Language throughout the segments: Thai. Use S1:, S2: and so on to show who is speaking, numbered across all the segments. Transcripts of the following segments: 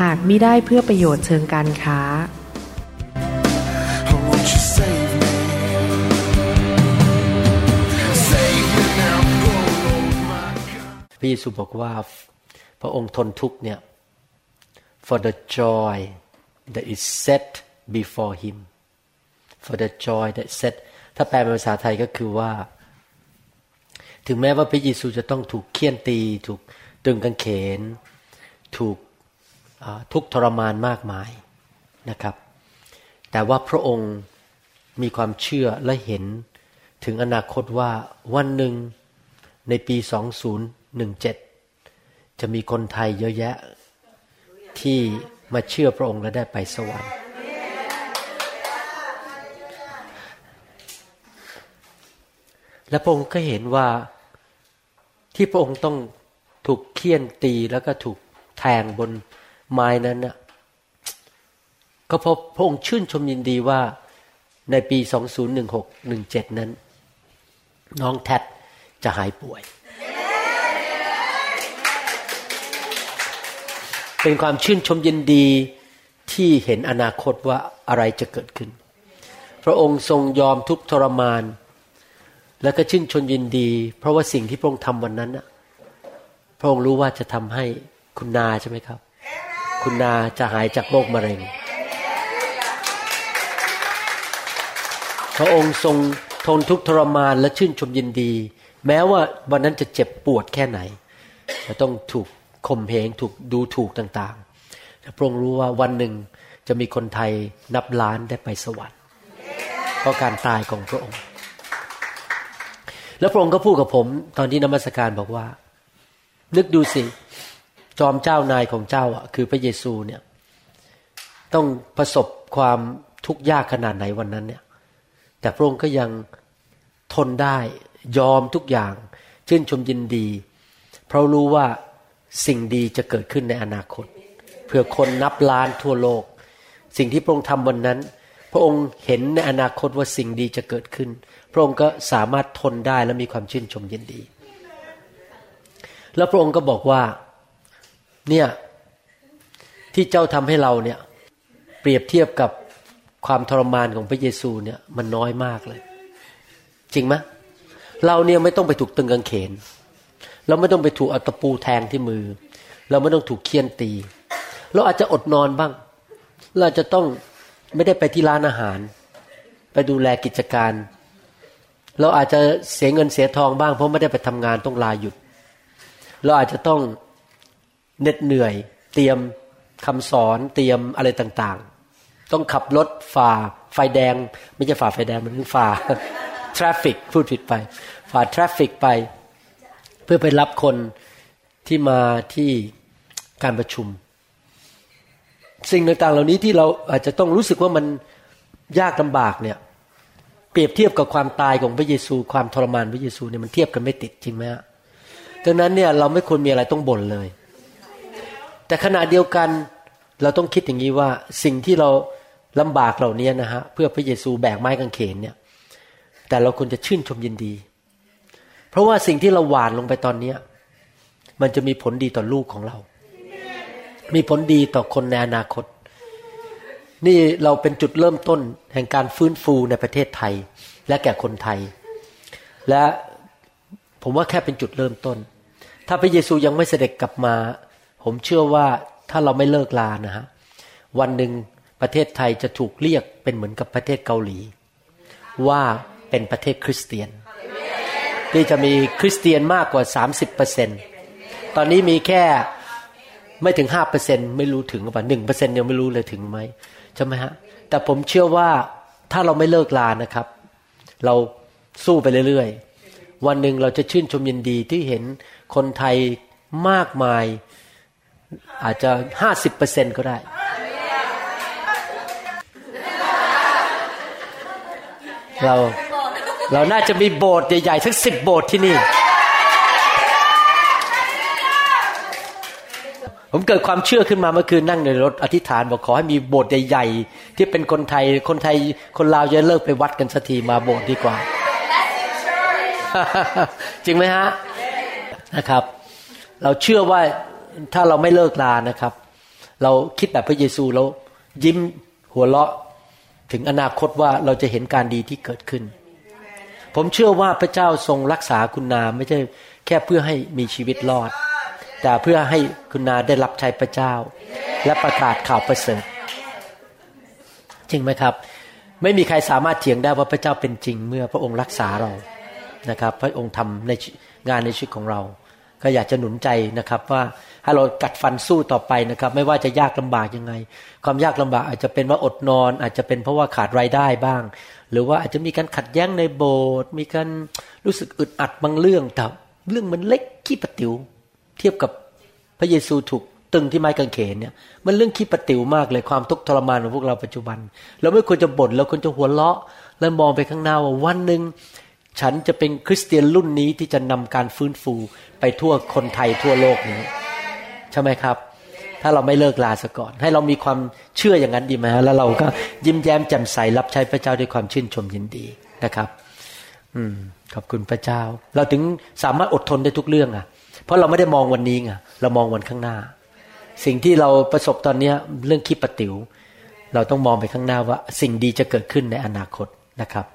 S1: หากมิได้เพื่อประโยชน์เชิงการค้า
S2: Oh, won't you save me? Save me now, oh my God.
S3: พระเยซูบอกว่าพระองค์ทนทุกข์เนี่ย for the joy that is set before him for the joy that set ถ้าแปลเป็นภาษาไทยก็คือว่า ถึงแม้ว่าพระเยซูจะต้องถูกเคี่ยนตี ถูกตึงกางเขน ถูกอ่า ทุกทรมานมากมายนะครับ แต่ว่าพระองค์มีความเชื่อและเห็นถึงอนาคตว่าวันหนึ่งในปี 2017 จะมีคนไทยเยอะแยะ ที่มาเชื่อพระองค์และได้ไปสวรรค์ และพระองค์ก็เห็นว่าที่พระองค์ต้องถูกเคี่ยนตีแล้วก็ถูกแทงบน ไม้นั้นน่ะก็เพราะพระองค์ชื่นชมยินดีว่าในปี2016-17นั้น น้องแท็ดจะหายป่วย เป็นความชื่นชมยินดีที่เห็นอนาคตว่าอะไรจะเกิดขึ้น พระองค์ทรงยอมทุกทรมาน แล้วก็ชื่นชมยินดี เพราะว่าสิ่งที่พระองค์ทำวันนั้นน่ะพระองค์รู้ว่าจะทำให้คุณนาใช่ไหมครับ คุณนาจะหายจากโรคมะเร็ง พระองค์ทรงทนทุกข์ทรมานและชื่นชมยินดี แม้ว่าวันนั้นจะเจ็บปวดแค่ไหนจะต้องถูกข่มเหงถูกดูถูกต่างๆแต่พระองค์รู้ว่าวันหนึ่งจะมีคนไทยนับล้านได้ไปสวรรค์เพราะการตายของพระองค์ แล้วพระองค์ก็พูดกับผม ตอนที่นมัสการบอกว่า นึกดูสิ จอมเจ้านายของเจ้าอะคือพระเยซูเนี่ย ต้องประสบความทุกข์ยากขนาดไหนวันนั้นเนี่ย แต่พระองค์ก็ยังทนได้ยอมทุกอย่าง ชื่นชมยินดี เพราะรู้ว่าสิ่งดีจะเกิดขึ้นในอนาคต เพื่อคนนับล้านทั่วโลก สิ่งที่พระองค์ทำวันนั้น พระองค์เห็นในอนาคตว่าสิ่งดีจะเกิดขึ้น พระองค์ก็สามารถทนได้และมีความชื่นชมยินดี แล้วพระองค์ก็บอกว่า เนี่ย ที่เจ้าทำให้เราเนี่ย เปรียบเทียบกับความทรมานของพระเยซูเนี่ย มันน้อยมากเลย จริงไหมเราเนี่ยไม่ต้องไปถูกตึงกางเขน เราไม่ต้องไปถูกเอาตะปูแทงที่มือ เราไม่ต้องถูกเคี่ยนตี เราอาจจะอดนอนบ้าง เราอาจจะต้องไม่ได้ไปที่ร้านอาหาร ไปดูแลกิจการ เราอาจจะเสียเงินเสียทองบ้าง เพราะไม่ได้ไปทำงานต้องลาหยุด เราอาจจะต้อง เหน็ดเหนื่อย เตรียมคำสอนเตรียมอะไรต่างๆ ต้องขับรถฝ่าไฟแดง ไม่ใช่ฝ่าไฟแดงมันคือฝ่า traffic พูดผิดไป ฝ่า traffic ไป เพื่อไปรับคนที่มาที่การประชุม สิ่งต่างๆ เหล่านี้ที่เราอาจจะต้องรู้สึกว่ามันยากลำบากเนี่ย เปรียบเทียบกับความตายของพระเยซู ความทรมานพระเยซูเนี่ยมันเทียบกันไม่ติดจริงไหมฮะดังนั้นเนี่ยเราไม่ควรมีอะไรต้องบ่นเลย แต่ขณะเดียวกันเราต้องคิดอย่างนี้ว่าสิ่งที่เราลำบากเหล่านี้นะฮะเพื่อพระเยซูแบกไม้กางเขนเนี่ย แต่เราควรจะชื่นชมยินดี เพราะว่าสิ่งที่เราหวานลงไปตอนนี้มันจะมีผลดีต่อลูกของเรา มีผลดีต่อคนในอนาคต นี่เราเป็นจุดเริ่มต้นแห่งการฟื้นฟูในประเทศไทย และแก่คนไทย และผมว่าแค่เป็นจุดเริ่มต้น ถ้าพระเยซูยังไม่เสด็จกลับมา ผมเชื่อว่าถ้าเราไม่เลิกลานะฮะวันหนึ่งประเทศไทยจะถูกเรียกเป็นเหมือนกับประเทศเกาหลี ว่าเป็นประเทศคริสเตียน ที่จะมีคริสเตียนมากกว่า 30เปอร์เซนตอนนี้มีแค่ไม่ถึงห้าเปอร์เซ็นไม่รู้ถึงหรือเปล่าหนึ่งเปอร์เซ็นยังไม่รู้เลยถึงไหมใช่ไหมฮะแต่ผมเชื่อว่าถ้าเราไม่เลิกลานะครับ เราสู้ไปเรื่อยๆ วันหนึ่งเราจะชื่นชมยินดีที่เห็นคนไทยมากมาย อาจจะห้าสิบเปอร์เซ็นก็ได้ เราเราน่าจะมีโบสถ์ใหญ่ๆทั้งสิบโบสถ์ที่นี่ ผมเกิดความเชื่อขึ้นมาเมื่อคืนนั่งในรถอธิษฐานบอกขอให้มีโบสถ์ใหญ่ๆที่เป็นคนไทยคนไทยคนลาวจะเลิกไปวัดกันสักทีมาโบสถ์ดีกว่า จริงไหมฮะนะครับ เราเชื่อว่า ถ้าเราไม่เลิกลานะครับ เราคิดแบบพระเยซูแล้วยิ้มหัวเราะถึงอนาคตว่าเราจะเห็นการดีที่เกิดขึ้น ผมเชื่อว่าพระเจ้าทรงรักษาคุณนาไม่ใช่แค่เพื่อให้มีชีวิตรอด แต่เพื่อให้คุณนาได้รับใช้พระเจ้า และประกาศข่าวประเสริฐจริงไหมครับ ไม่มีใครสามารถเถียงได้ว่าพระเจ้าเป็นจริงเมื่อพระองค์รักษาเรานะครับ พระองค์ทำในงานในชีวิตของเรา ก็อยากจะหนุนใจนะครับว่า ให้เรากัดฟันสู้ต่อไปนะครับ ไม่ว่าจะยากลำบากยังไง ความยากลำบากอาจจะเป็นว่าอดนอน อาจจะเป็นเพราะว่าขาดรายได้บ้าง หรือว่าอาจจะมีการขัดแย้งในโบสถ์มีการรู้สึกอึดอัดบางเรื่องแต่เรื่องมันเล็กขี้ปะติว๋วเทียบกับพระเยซูถูกตึงที่ไม้กางเขนเนี่ยมันเรื่องขี้ปะติว๋วมากเลยความทุกข์ทรมานของพวกเราปัจจุบัน เราไม่ควรจะบ่นเราควรจะหัวเราะ และมองไปข้างหน้าว่าวันหนึ่งฉันจะเป็นคริสเตียนรุ่นนี้ที่จะนำการฟื้นฟูไปทั่วคนไทยทั่วโลกนี้ ใช่ไหมครับ ถ้าเราไม่เลิกลาซะก่อน ให้เรามีความเชื่ออย่างนั้นดีไหมฮะแล้วเราก็ยิ้มแย้มแจ่มใสรับใช้พระเจ้าด้วยความชื่นชมยินดีนะครับ อืมขอบคุณพระเจ้า เราถึงสามารถอดทนได้ทุกเรื่องอะ เพราะเราไม่ได้มองวันนี้ไงเรามองวันข้างหน้า สิ่งที่เราประสบตอนเนี้ยเรื่องคิดปะติว๋วเราต้องมองไปข้างหน้าว่า สิ่งดีจะเกิดขึ้นในอนาคตนะครับ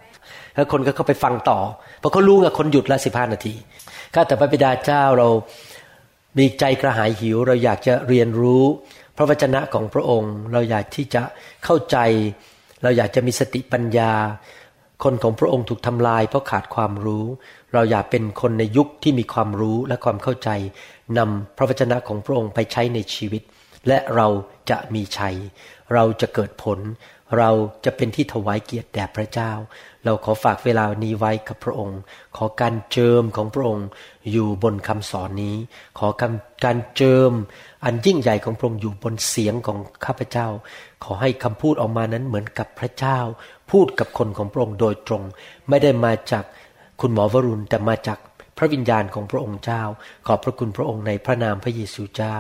S3: แล้วคนก็เข้าไปฟังต่อเพราะเขารู้ไงคนหยุดละสิบห้านาทีข้าแต่พระบิดาเจ้าเรา มีใจกระหายหิวเราอยากจะเรียนรู้ พระวจนะของพระองค์ เราอยากที่จะเข้าใจ เราอยากจะมีสติปัญญา คนของพระองค์ถูกทำลาย เพราะขาดความรู้ เราอยากเป็นคนในยุคที่มีความรู้และความเข้าใจนำพระวจนะของพระองค์ไปใช้ในชีวิต และเราจะมีชัย เราจะเกิดผล เราจะเป็นที่ถวายเกียรติแด่พระเจ้า เราขอฝากเวลานี้ไว้กับพระองค์ ขอการเจิมของพระองค์อยู่บนคำสอนนี้ ขอการการเจิม อันยิ่งใหญ่ของพระองค์อยู่บนเสียงของข้าพเจ้า ขอให้คำพูดออกมานั้นเหมือนกับพระเจ้า พูดกับคนของพระองค์โดยตรง ไม่ได้มาจากคุณหมอวรุณแต่มาจากพระวิญญาณของพระองค์เจ้า ขอบพระคุณพระองค์ในพระนามพระเยซูเจ้า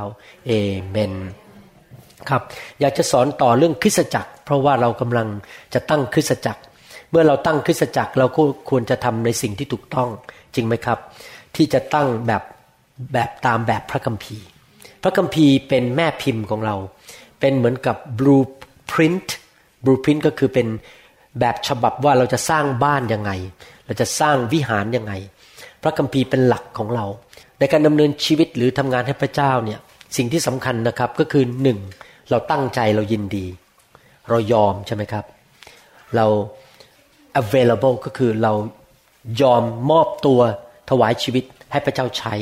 S3: เอเมน ครับ อยากจะสอนต่อเรื่องคริสตจักร เพราะว่าเรากำลังจะตั้งคริสตจักร เมื่อเราตั้งคริสตจักรเราก็ควรจะทำในสิ่งที่ถูกต้องจริงไหมครับ ที่จะตั้งแบบแบบตามแบบพระคัมภีร์ พระคัมภีร์เป็นแม่พิมพ์ของเรา เป็นเหมือนกับ blueprint blueprint ก็คือเป็นแบบฉบับว่าเราจะสร้างบ้านยังไง เราจะสร้างวิหารยังไง พระคัมภีร์เป็นหลักของเรา ในการดำเนินชีวิตหรือทำงานให้พระเจ้าเนี่ยสิ่งที่สำคัญนะครับก็คือหนึ่ง เราตั้งใจเรายินดี เรายอมใช่ไหมครับ เรา available ก็คือเรายอมมอบตัวถวายชีวิตให้พระเจ้าใช้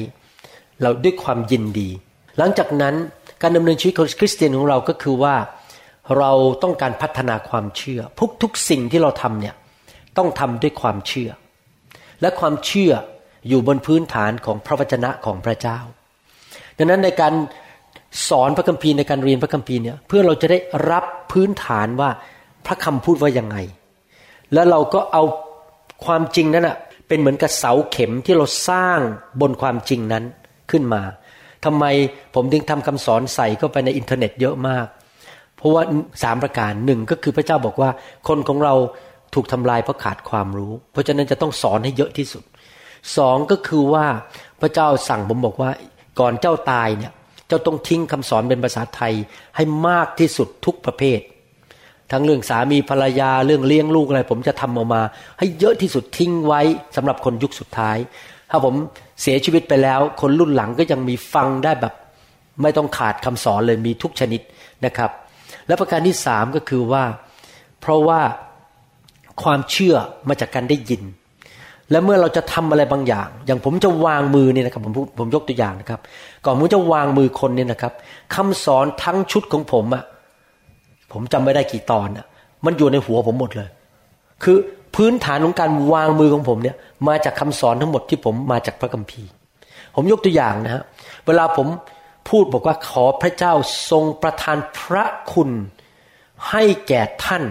S3: เราด้วยความยินดี หลังจากนั้นการดำเนินชีวิตของคริสเตียนของเราก็คือว่าเราต้องการพัฒนาความเชื่อทุกทุกสิ่งที่เราทำเนี่ยต้องทำด้วยความเชื่อ และความเชื่ออยู่บนพื้นฐานของพระวจนะของพระเจ้า ดังนั้นในการ สอนพระคัมภีร์ในการเรียนพระคัมภีร์เนี่ยเพื่อเราจะได้รับพื้นฐานว่าพระคำพูดว่ายังไง แล้วเราก็เอาความจริงนั้นอะเป็นเหมือนกับเสาเข็มที่เราสร้างบนความจริงนั้นขึ้นมาทำไมผมถึงทำคำสอนใส่เข้าไปในอินเทอร์เน็ตเยอะมาก เพราะว่าสามประการหนึ่งก็คือพระเจ้าบอกว่า คนของเราถูกทำลายเพราะขาดความรู้ เพราะฉะนั้นจะต้องสอนให้เยอะที่สุดสองก็คือว่าพระเจ้าสั่งผมบอกว่าก่อนเจ้าตายเนี่ย เจ้าต้องทิ้งคำสอนเป็นภาษาไทยให้มากที่สุดทุกประเภท ทั้งเรื่องสามีภรรยาเรื่องเลี้ยงลูกอะไร ผมจะทำออกมา ให้เยอะที่สุดทิ้งไว้สำหรับคนยุคสุดท้าย ถ้าผมเสียชีวิตไปแล้ว คนรุ่นหลังก็ยังมีฟังได้แบบ ไม่ต้องขาดคำสอนเลยมีทุกชนิดนะครับ และประการที่สามก็คือว่า เพราะว่าความเชื่อมาจากการได้ยิน และเมื่อเราจะทำอะไรบางอย่าง อย่างผมจะวางมือเนี่ยนะครับผมผมยกตัวอย่างนะครับ ก่อนผมจะวางมือคนเนี่ยนะครับคำสอนทั้งชุดของผมอะผมจำไม่ได้กี่ตอนอะมันอยู่ในหัวผมหมดเลย คือพื้นฐานของการวางมือของผมเนี่ย มาจากคำสอนทั้งหมดที่ผมมาจากพระคัมภีร์ ผมยกตัวอย่างนะฮะเวลาผมพูดบอกว่าขอพระเจ้าทรงประทานพระคุณให้แก่ท่าน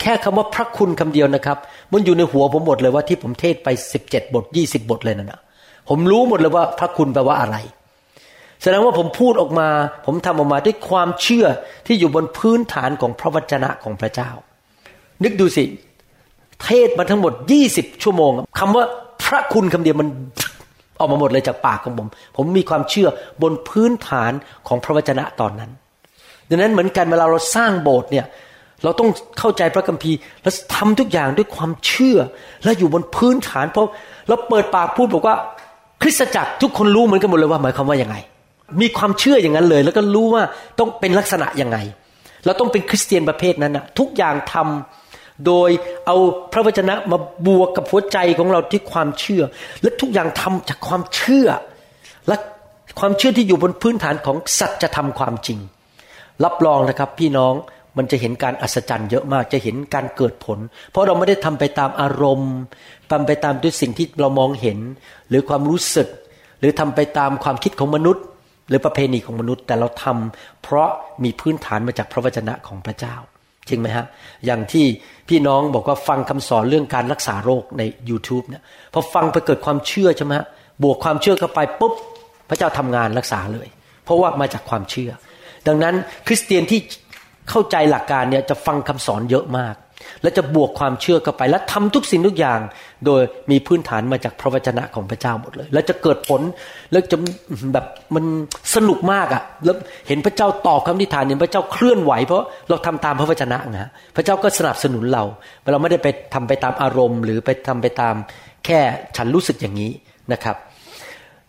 S3: แค่คำว่าพระคุณคำเดียวนะครับ มันอยู่ในหัวผมหมดเลยว่าที่ผมเทศไปสิบเจ็ดบทยี่สิบบทเลยนั่นนะผมรู้หมดเลยว่าพระคุณแปลว่าอะไร แสดงว่าผมพูดออกมา ผมทำออกมาด้วยความเชื่อที่อยู่บนพื้นฐานของพระวจนะของพระเจ้า นึกดูสิ เทศมาทั้งหมดยี่สิบชั่วโมงคำว่าพระคุณคำเดียวมันออกมาหมดเลยจากปากของผม ผมมีความเชื่อบนพื้นฐานของพระวจนะตอนนั้น ดังนั้นเหมือนกันเวลาเราสร้างโบสถ์เนี่ย เราต้องเข้าใจพระคัมภีร์และทำทุกอย่างด้วยความเชื่อ และอยู่บนพื้นฐาน เพราะเราเปิดปากพูดบอกว่า คริสตจักรทุกคนรู้เหมือนกันหมดเลยว่าหมายความว่ายังไง มีความเชื่ออย่างนั้นเลย แล้วก็รู้ว่าต้องเป็นลักษณะยังไง เราต้องเป็นคริสเตียนประเภทนั้นนะทุกอย่างทำโดยเอาพระวจนะมาบวกกับหัวใจของเราที่ความเชื่อ และทุกอย่างทำจากความเชื่อ และความเชื่อที่อยู่บนพื้นฐานของสัจธรรมความจริง รับรองนะครับพี่น้อง มันจะเห็นการอัศจรรย์เยอะมากจะเห็นการเกิดผล เพราะเราไม่ได้ทำไปตามอารมณ์ทำไปตามด้วยสิ่งที่เรามองเห็น หรือความรู้สึก หรือทำไปตามความคิดของมนุษย์ หรือประเพณีของมนุษย์ แต่เราทำเพราะมีพื้นฐานมาจากพระวจนะของพระเจ้าจริงไหมฮะอย่างที่พี่น้องบอกว่าฟังคำสอนเรื่องการรักษาโรคใน YouTube เนี่ยพอฟังไปเกิดความเชื่อใช่ไหมฮะบวกความเชื่อเข้าไปปุ๊บพระเจ้าทำงานรักษาเลย เพราะว่ามาจากความเชื่อ ดังนั้นคริสเตียนที่ เข้าใจหลักการเนี่ยจะฟังคำสอนเยอะมาก และจะบวกความเชื่อเข้าไป และทำทุกสิ่งทุกอย่าง โดยมีพื้นฐานมาจากพระวจนะของพระเจ้าหมดเลย แล้วจะเกิดผลแล้วจะแบบมันสนุกมากอะ่ะแล้วเห็นพระเจ้าตอบคำทิฏฐานเห็นพระเจ้าเคลื่อนไหว เพราะเราทำตามพระวจนะนะฮะพระเจ้าก็สนับสนุนเราเราไม่ได้ไปทำไปตามอารมณ์ หรือไปทำไปตามแค่ฉันรู้สึกอย่างนี้นะครับ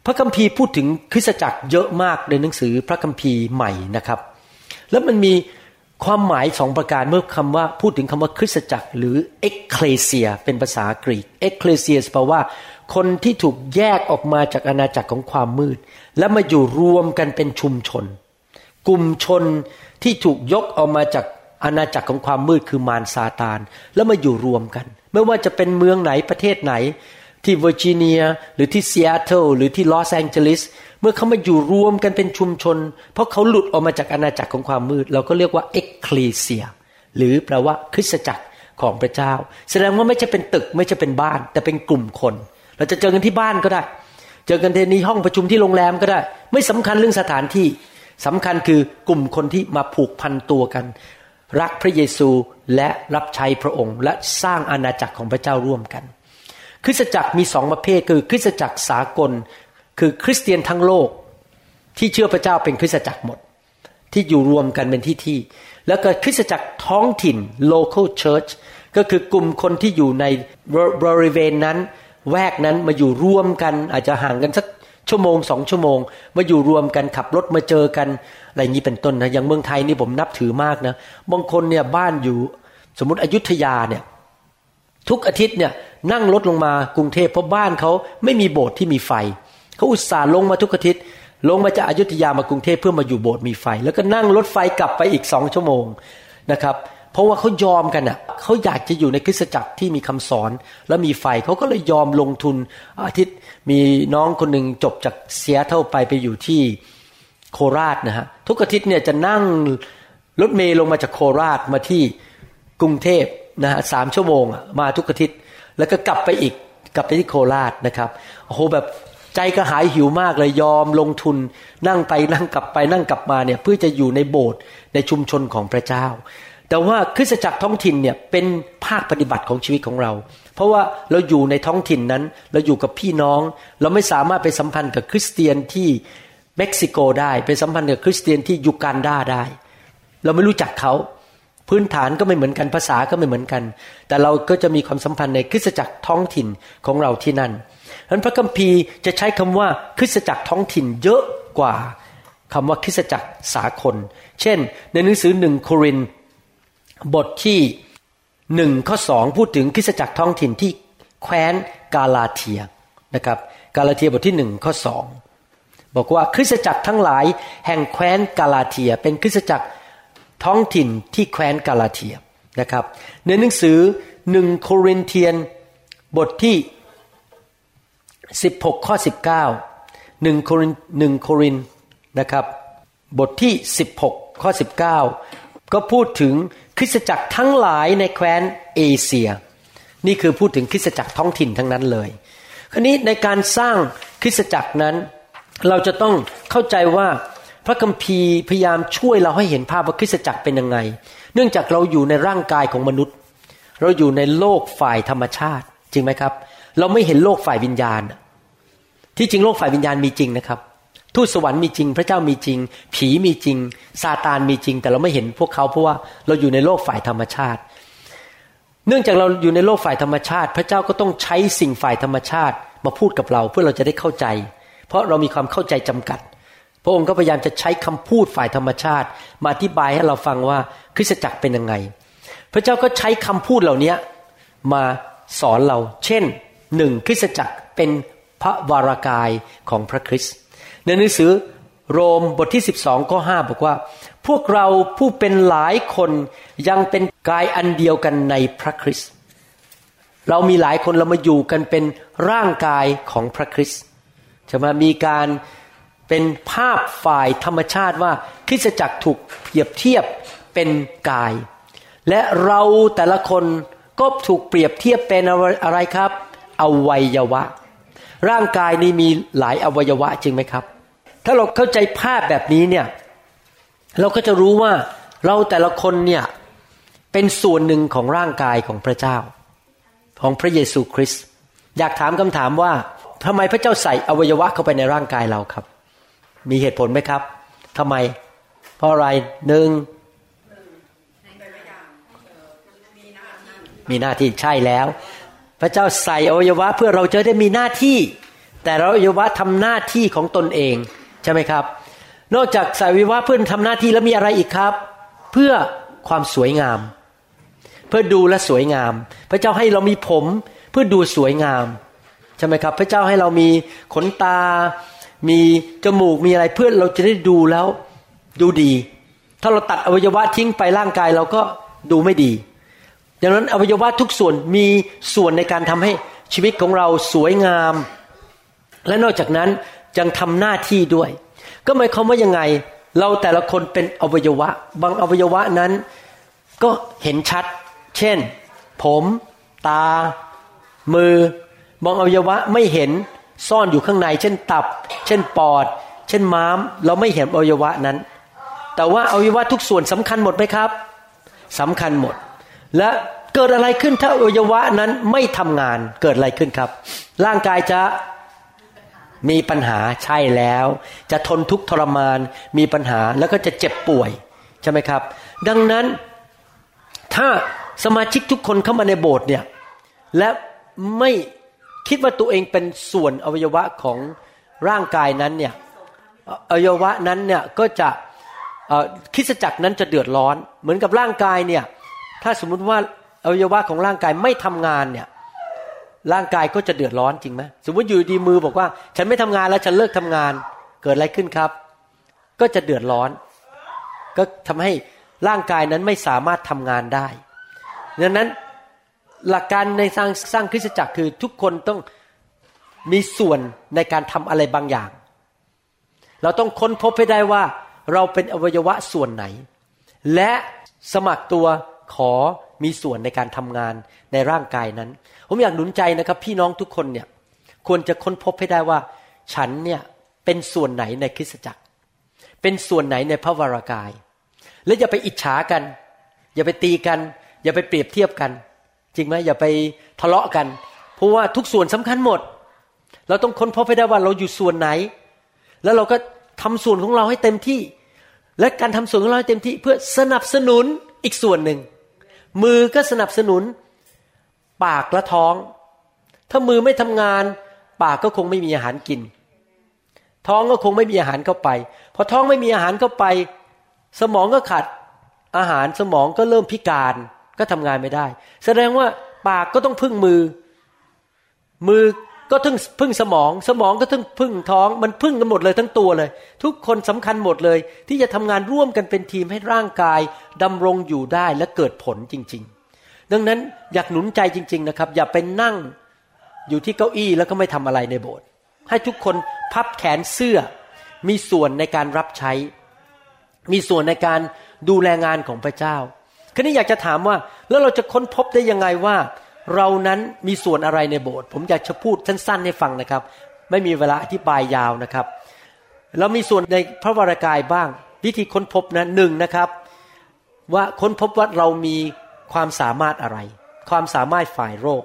S3: พระคัมภีร์พูดถึงคริสตจักรเยอะมากในหนังสือพระคัมภีร์ใหม่นะครับ แล้วมันมี ความหมายสองประการเมื่อคำว่าพูดถึงคำว่าคริสตจักร หรือเอ็กเคลเซียเป็นภาษากรีกเอ็กเคลเซียแปลว่า คนที่ถูกแยกออกมาจากอาณาจักรของความมืด แล้วมาอยู่รวมกันเป็นชุมชน กลุ่มชนที่ถูกยกออกมาจากอาณาจักรของความมืดคือมารซาตาน แล้วมาอยู่รวมกัน ไม่ว่าจะเป็นเมืองไหนประเทศไหน ที่เวอร์จิเนีย หรือที่ซีแอตเทิลหรือที่ลอสแองเจลิสเมื่อเขามาอยู่รวมกันเป็นชุมชน เพราะเขาหลุดออกมาจากอาณาจักรของความมืด เราก็เรียกว่าเอ็กคลีเซียหรือแปลว่าคริสตจักรของพระเจ้า แสดงว่าไม่ใช่เป็นตึกไม่ใช่เป็นบ้าน แต่เป็นกลุ่มคน เราจะเจอกันที่บ้านก็ได้ เจอกันในห้องประชุมที่โรงแรมก็ได้ ไม่สำคัญเรื่องสถานที่สำคัญคือกลุ่มคนที่มาผูกพันตัวกัน รักพระเยซูและรับใช้พระองค์ และสร้างอาณาจักรของพระเจ้าร่วมกัน คริสตจักรมีสองประเภทคือคริสตจักรสากล คือคริสเตียนทั้งโลก ที่เชื่อพระเจ้าเป็นคริสตจักรหมด ที่อยู่รวมกันเป็นที่ที่ แล้วก็คริสตจักรท้องถิ่น local church ก็คือกลุ่มคนที่อยู่ในบริเวณนั้น แวกนั้นมาอยู่รวมกัน อาจจะห่างกันสักชั่วโมงสองชั่วโมง มาอยู่รวมกันขับรถมาเจอกันอะไรอย่างนี้เป็นต้นนะอย่างเมืองไทยนี่ผมนับถือมากนะบางคนเนี่ยบ้านอยู่สมมติอยุธยาเนี่ย ทุกอาทิตย์เนี่ยนั่งรถลงมากรุงเทพเพราะบ้านเขาไม่มีโบสถ์ที่มีไฟ เขาอุตส่าห์ลงมาทุกอาทิตย์ ลงมาจากอายุทยามากรุงเทพเพื่อมาอยู่โบสถ์มีไฟ แล้วก็นั่งรถไฟกลับไปอีกสองชั่วโมงนะครับเพราะว่าเขายอมกันอะเขาอยากจะอยู่ในคริสตจักรที่มีคำสอนและมีไฟเขาก็เลยยอมลงทุนอาทิตย์มีน้องคนหนึ่งจบจากเซียเท่าไปไปอยู่ที่โคราชนะฮะทุกอาทิตย์เนี่ยจะนั่งรถเมล์ลงมาจากโคราชมาที่กรุงเทพ นะฮะสามชั่วโมงมาทุกอาทิตย์ แล้วก็กลับไปอีกกลับไปที่โคราชนะครับโอ้โหแบบใจก็หายหิวมากเลยยอมลงทุนนั่งไปนั่งกลับไปนั่งกลับมาเนี่ยเพื่อจะอยู่ในโบสถ์ในชุมชนของพระเจ้า แต่ว่าคริสตจักรท้องถิ่นเนี่ยเป็นภาคปฏิบัติของชีวิตของเรา เพราะว่าเราอยู่ในท้องถิ่นนั้น เราอยู่กับพี่น้อง เราไม่สามารถไปสัมพันธ์กับคริสเตียนที่เม็กซิโกได้ไปสัมพันธ์กับคริสเตียนที่ยูกันดาได้ เราไม่รู้จักเขา พื้นฐานก็ไม่เหมือนกันภาษาก็ไม่เหมือนกัน แต่เราก็จะมีความสัมพันธ์ในคริสตจักรท้องถิ่นของเราที่นั่นฉะนั้นพระคัมภีร์จะใช้คำว่าคริสตจักรท้องถิ่นเยอะกว่าคำว่าคริสตจักรสากล เช่น ในหนังสือหนึ่งโครินบทที่หนึ่งข้อสองพูดถึงคริสตจักรท้องถิ่นที่แคว้นกาลาเทียนะครับกาลาเทียบทที่หนึ่งข้อสองบอกว่าคริสตจักรทั้งหลายแห่งแคว้นกาลาเทีย เป็นคริสตจักร ท้องถิ่นที่แคว้นกาลาเทียนะครับ ในหนังสือหนึ่งโครินเทียนบทที่ 16 ข้อ 19หนึ่งโครินหนึ่งโครินนะครับ บทที่ 16 ข้อ 19 ก็พูดถึงคริสตจักรทั้งหลายในแคว้นเอเชียนนี่คือพูดถึงคริสตจักรท้องถิ่นทั้งนั้นเลย คราวนี้ในการสร้างคริสตจักรนั้น เราจะต้องเข้าใจว่า พระคัมภีร์พยายามช่วยเราให้เห็นภาพว่าคริสตจักรเป็นยังไง เนื่องจากเราอยู่ในร่างกายของมนุษย์ เราอยู่ในโลกฝ่ายธรรมชาติ จริงไหมครับ เราไม่เห็นโลกฝ่ายวิญญาณ ที่จริงโลกฝ่ายวิญญาณมีจริงนะครับทูตสวรรค์มีจริง พระเจ้ามีจริง ผีมีจริงซาตานมีจริง แต่เราไม่เห็นพวกเขาเพราะว่าเราอยู่ในโลกฝ่ายธรรมชาติ เนื่องจากเราอยู่ในโลกฝ่ายธรรมชาติ พระเจ้าก็ต้องใช้สิ่งฝ่ายธรรมชาติ มาพูดกับเราเพื่อเราจะได้เข้าใจ เพราะเรามีความเข้าใจจำกัด ระองค์ก็พยายามจะใช้คำพูดฝ่ายธรรมชาติ มาอธิบายให้เราฟังว่าคริสตจักรเป็นยังไง พระเจ้าก็ใช้คำพูดเหล่านี้มาสอนเรา เช่นหนึ่งคริสตจักรเป็นพระวรากายของพระคริสต์ในหนังสือโรมบทที่ 12ข้อ5บอกว่า พวกเราผู้เป็นหลายคนยังเป็นกายอันเดียวกันในพระคริสต์เรามีหลายคนเรามาอยู่กันเป็นร่างกายของพระคริสต์จะมามีการ เป็นภาพฝ่ายธรรมชาติว่าคริสตจักรถูกเปรียบเทียบเป็นกาย และเราแต่ละคนก็ถูกเปรียบเทียบเป็นอะไรครับ อวัยวะ ร่างกายนี้มีหลายอวัยวะจริงไหมครับ ถ้าเราเข้าใจภาพแบบนี้เนี่ยเราก็จะรู้ว่าเราแต่ละคนเนี่ยเป็นส่วนหนึ่งของร่างกายของพระเจ้า ของพระเยซูคริสต์อยากถามคำถามว่าทำไมพระเจ้าใส่อวัยวะเข้าไปในร่างกายเราครับ มีเหตุผลไหมครับทำไม เพราะอะไรหนึ่งมีหน้าที่ใช่แล้ว พระเจ้าใส่อวัยวะเพื่อเราจะได้มีหน้าที่ แต่เราอวัยวะทำหน้าที่ของตนเองใช่ไหมครับ นอกจากใส่อวัยวะเพื่อทำหน้าที่แล้วมีอะไรอีกครับ เพื่อความสวยงาม เพื่อดูและสวยงาม พระเจ้าให้เรามีผมเพื่อดูสวยงามใช่ไหมครับ พระเจ้าให้เรามีขนตา มีจมูกมีอะไรเพื่อเราจะได้ดูแล้ว ดูดี ถ้าเราตัดอวัยวะทิ้งไปร่างกายเราก็ดูไม่ดีดังนั้นอวัยวะทุกส่วนมีส่วนในการทำให้ชีวิตของเราสวยงาม และนอกจากนั้นยังทำหน้าที่ด้วย ก็หมายความว่ายังไง เราแต่ละคนเป็นอวัยวะ บางอวัยวะนั้นก็เห็นชัด เช่น ผม ตา มือบางอวัยวะไม่เห็น ซ่อนอยู่ข้างในเช่นตับ เช่นปอด เช่นม้าม เราไม่เห็นอวัยวะนั้น แต่ว่าอวัยวะทุกส่วนสำคัญหมดไหมครับสำคัญหมด และเกิดอะไรขึ้นถ้าอวัยวะนั้นไม่ทำงานเกิดอะไรขึ้นครับ ร่างกายจะมีปัญหาใช่แล้ว จะทนทุกข์ทรมานมีปัญหาแล้วก็จะเจ็บป่วยใช่ไหมครับ ดังนั้นถ้าสมาชิกทุกคนเข้ามาในโบสถ์เนี่ยและไม่ คิดว่าตัวเองเป็นส่วนอวัยวะของร่างกายนั้นเนี่ยอวัยวะนั้นเนี่ยก็จะคิสจักรนั้นจะเดือดร้อน เหมือนกับร่างกายเนี่ยถ้าสมมุติว่าอวัยวะของร่างกายไม่ทำงานเนี่ยร่างกายก็จะเดือดร้อนจริงไหมสมมติอยู่ดีมือบอกว่า ฉันไม่ทำงานแล้วฉันเลิกทำงานเกิดอะไรขึ้นครับ ก็จะเดือดร้อน ก็ทำให้ร่างกายนั้นไม่สามารถทำงานได้ดังนั้น หลักการในสร้างสร้างคริสตจักรคือทุกคนต้องมีส่วนในการทำอะไรบางอย่าง เราต้องค้นพบให้ได้ว่าเราเป็นอวัยวะส่วนไหน และสมัครตัวขอมีส่วนในการทำงานในร่างกายนั้น ผมอยากหนุนใจนะครับ พี่น้องทุกคนเนี่ยควรจะค้นพบให้ได้ว่า ฉันเนี่ยเป็นส่วนไหนในคริสตจักร เป็นส่วนไหนในพระวรากาย และอย่าไปอิจฉากัน อย่าไปตีกัน อย่าไปเปรียบเทียบกัน จริงไหมอย่าไปทะเลาะกัน เพราะว่าทุกส่วนสำคัญหมด เราต้องค้นพบให้ได้ว่าเราอยู่ส่วนไหน แล้วเราก็ทำส่วนของเราให้เต็มที่ และการทำส่วนของเราให้เต็มที่ เพื่อสนับสนุนอีกส่วนหนึ่ง มือก็สนับสนุน ปากและท้อง ถ้ามือไม่ทำงาน ปากก็คงไม่มีอาหารกิน ท้องก็คงไม่มีอาหารเข้าไป พอท้องไม่มีอาหารเข้าไป สมองก็ขาดอาหารสมองก็เริ่มพิการ ก็ทำงานไม่ได้ แสดงว่าปากก็ต้องพึ่งมือ มือก็ต้องพึ่งสมอง สมองก็ต้องพึ่งท้องมันพึ่งกันหมดเลยทั้งตัวเลย ทุกคนสำคัญหมดเลย ที่จะทำงานร่วมกันเป็นทีมให้ร่างกายดำรงอยู่ได้และเกิดผลจริง ๆ ดังนั้นอยากหนุนใจจริง ๆนะครับ อย่าไปนั่งอยู่ที่เก้าอี้แล้วก็ไม่ทำอะไรในโบสถ์ให้ทุกคนพับแขนเสื้อ มีส่วนในการรับใช้ มีส่วนในการดูแลงานของพระเจ้า คราวนี้อยากจะถามว่า แล้วเราจะค้นพบได้ยังไงว่า เรานั้นมีส่วนอะไรในโบสถ์ผมอยากจะพูดสั้นๆให้ฟังนะครับ ไม่มีเวลาอธิบายยาวนะครับ เรามีส่วนในพระวรากายบ้าง วิธีค้นพบนะหนึ่งนะครับ ว่าค้นพบว่าเรามีความสามารถอะไร ความสามารถฝ่ายโรค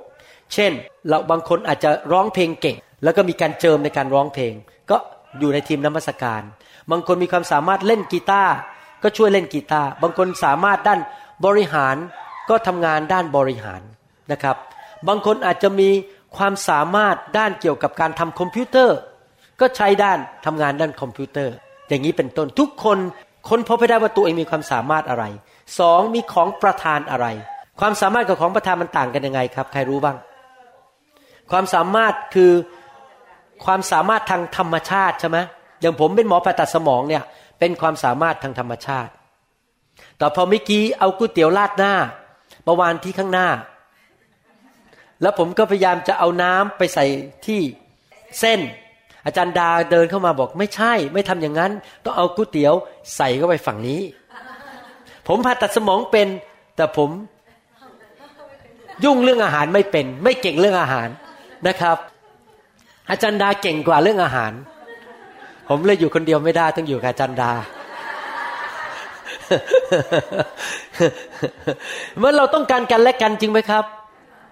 S3: เช่น เราบางคนอาจจะร้องเพลงเก่ง แล้วก็มีการเจิมในการร้องเพลง ก็อยู่ในทีมนมัสการ บางคนมีความสามารถเล่นกีตาร์ก็ช่วยเล่นกีตาร์บางคนสามารถด้าน บริหารก็ทำงานด้านบริหารนะครับ บางคนอาจจะมีความสามารถด้านเกี่ยวกับการทำคอมพิวเตอร์ ก็ใช้ด้านทำงานด้านคอมพิวเตอร์ อย่างนี้เป็นต้นทุกคนค้นพบให้ได้ว่าตัวเองมีความสามารถอะไรสองมีของประทานอะไร ความสามารถกับของประทานมันต่างกันยังไงครับ ใครรู้บ้าง ความสามารถคือความสามารถทางธรรมชาติใช่ไหมอย่างผมเป็นหมอผ่าตัดสมองเนี่ยเป็นความสามารถทางธรรมชาติ แต่พอเมื่อกี้เอาก๋วยเตี๋ยวราดหน้ามาวางที่ข้างหน้า แล้วผมก็พยายามจะเอาน้ำไปใส่ที่เส้น อาจารย์ดาเดินเข้ามาบอกไม่ใช่ ไม่ทำอย่างนั้น ต้องเอาก๋วยเตี๋ยวใส่เข้าไปฝั่งนี้ ผมผ่าตัดสมองเป็น แต่ผมยุ่งเรื่องอาหารไม่เป็น ไม่เก่งเรื่องอาหารนะครับ อาจารย์ดาเก่งกว่าเรื่องอาหาร ผมเลยอยู่คนเดียวไม่ได้ต้องอยู่กับอาจารย์ดา เมื่อเราต้องการกันและกันจริงไหมครับ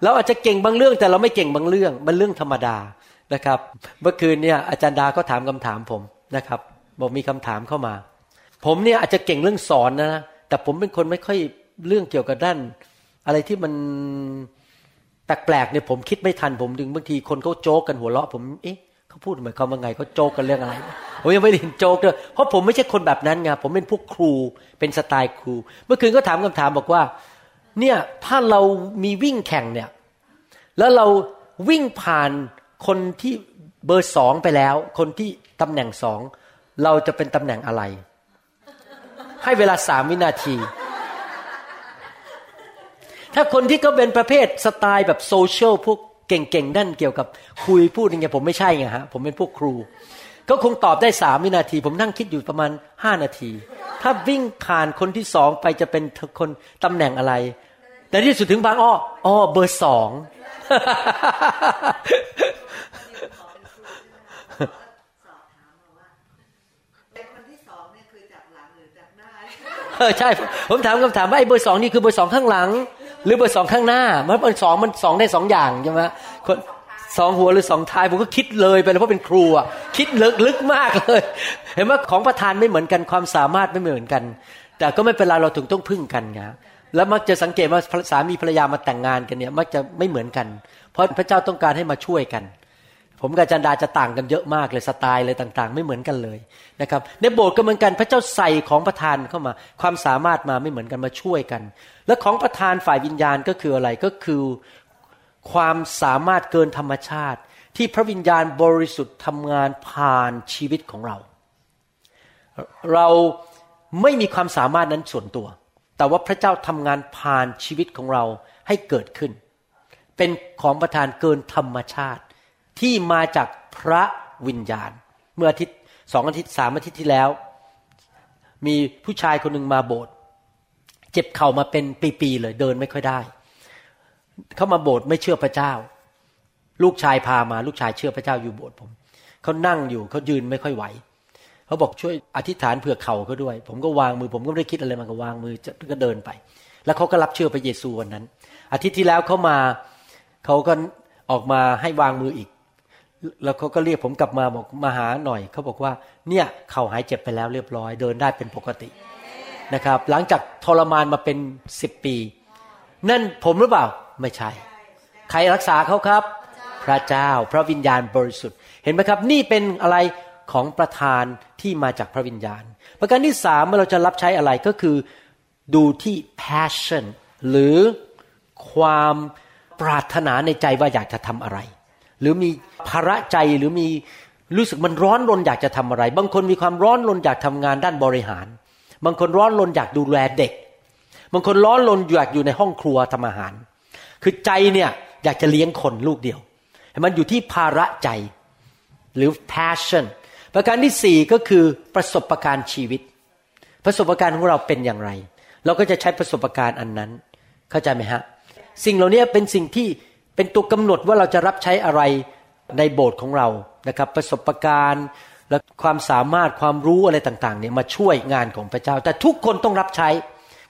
S3: เราอาจจะเก่งบางเรื่องแต่เราไม่เก่งบางเรื่องมันเรื่องธรรมดานะครับ เมื่อคืนเนี่ยอาจารย์ดาก็ถามคำถามผมนะครับ บอกมีคำถามเข้ามา ผมเนี่ยอาจจะเก่งเรื่องสอนนะ แต่ผมเป็นคนไม่ค่อยเรื่องเกี่ยวกับด้าน อะไรที่มันแปลกๆเนี่ยผมคิดไม่ทันผมดึงบางทีคนเขาโจกกันหัวเราะผมเอ๊ะ เขาพูดหมายความว่าไงเขาโจกกันเรื่องอะไรผมยังไม่ได้เห็นโจกเลยเพราะผมไม่ใช่คนแบบนั้นไงผมเป็นพวกครูเป็นสไตล์ครู เมื่อคืนก็ถามคำถามบอกว่า เนี่ยถ้าเรามีวิ่งแข่งเนี่ย แล้วเราวิ่งผ่านคนที่เบอร์สองไปแล้ว คนที่ตำแหน่งสองเราจะเป็นตำแหน่งอะไร ให้เวลาสามวินาที ถ้าคนที่ก็เป็นประเภทสไตล์แบบโซเชียลพวก เก่งๆด้านเกี่ยวกับคุยพูดอย่างเงี้ยผมไม่ใช่ไงฮะผมเป็นพวกครูก็คงตอบได้สามวินาที ผมนั่งคิดอยู่ประมาณห้านาที ถ้าวิ่งผ่านคนที่สองไปจะเป็นคนตำแหน่งอะไร แต่ที่สุดถึงบางอ้ออ้อเบอร์สองเออใช่ ผมถามคำถามว่าไอ้เบอร์สองนี่คือเบอร์สองข้างหลัง หรือเบอร์สองข้างหน้ามันเบอร์สองมันสองได้สองอย่างใช่ไหมคนสองหัวหรือสองท้ายผมก็คิดเลยไปเลยเพราะเป็นครูอะคิดลึกลึกมากเลย เห็นว่าของประทานไม่เหมือนกันความสามารถไม่เหมือนกัน แต่ก็ไม่เป็นไรเราถึงต้องพึ่งกันไงแล้วมักจะสังเกตว่าสามีภรรยามาแต่งงานกันเนี่ย มักจะไม่เหมือนกัน เพราะพระเจ้าต้องการให้มาช่วยกัน ผมกับจันดาจะต่างกันเยอะมากเลยสไตล์เลยต่าง ๆ ไม่เหมือนกันเลยนะครับในโบสถ์ก็เหมือนกันพระเจ้าใส่ของประทานเข้ามา ความสามารถมาไม่เหมือนกันมาช่วยกัน และของประทานฝ่ายวิญญาณก็คืออะไรก็คือความสามารถเกินธรรมชาติ ที่พระวิญญาณบริสุทธิ์ทำงานผ่านชีวิตของเรา เราไม่มีความสามารถนั้นส่วนตัว แต่ว่าพระเจ้าทำงานผ่านชีวิตของเราให้เกิดขึ้น เป็นของประทานเกินธรรมชาติ ที่มาจากพระวิญญาณ เมื่ออาทิตย์สองอาทิตย์สามอาทิตย์ที่แล้ว มีผู้ชายคนหนึ่งมาโบสถ์เจ็บเข่ามาเป็นปีๆเลยเดินไม่ค่อยได้ เขามาโบสถ์ไม่เชื่อพระเจ้า ลูกชายพามาลูกชายเชื่อพระเจ้าอยู่โบสถ์ผมเขานั่งอยู่เขายืนไม่ค่อยไหวเขาบอกช่วยอธิษฐานเผื่อเข่าเขาด้วย ผมก็วางมือ ผมก็ไม่ได้คิดอะไรมันก็วางมือก็เดินไป แล้วเขาก็รับเชื่อพระเยซูวันนั้น อาทิตย์ที่แล้วเขามาเขาก็ออกมาให้วางมืออีก แล้วเขาก็เรียกผมกลับมาบอกมาหาหน่อยเขาบอกว่า เนี่ยเข่าหายเจ็บไปแล้วเรียบร้อย เดินได้เป็นปกตินะครับ หลังจากทรมานมาเป็นสิบปี นั่นผมหรือเปล่าไม่ใช่ ใครรักษาเขาครับ พระเจ้าพระวิญญาณบริสุทธิ์ เห็นไหมครับ นี่เป็นอะไรของประธานที่มาจากพระวิญญาณ ประการที่สามเมื่อเราจะรับใช้อะไรก็คือดูที่ passion หรือความปรารถนาในใจว่าอยากจะทำอะไร หรือมีภาระใจหรือมีรู้สึกมันร้อนรนอยากจะทำอะไร บางคนมีความร้อนรนอยากทำงานด้านบริหาร บางคนร้อนรนอยากดูแลเด็ก บางคนร้อนรนอยากอยู่ในห้องครัวทำอาหาร คือใจเนี่ยอยากจะเลี้ยงคนลูกเดียวมันอยู่ที่ภาระใจหรือ passion ประการที่สี่ก็คือประสบการณ์ชีวิต ประสบการณ์ของเราเป็นอย่างไร เราก็จะใช้ประสบการณ์อันนั้น เข้าใจไหมฮะ สิ่งเหล่านี้เป็นสิ่งที่ เป็นตัวกำหนดว่าเราจะรับใช้อะไรในโบสถ์ของเรานะครับ ประสบการณ์และความสามารถความรู้อะไรต่างๆเนี่ยมาช่วยงานของพระเจ้า แต่ทุกคนต้องรับใช้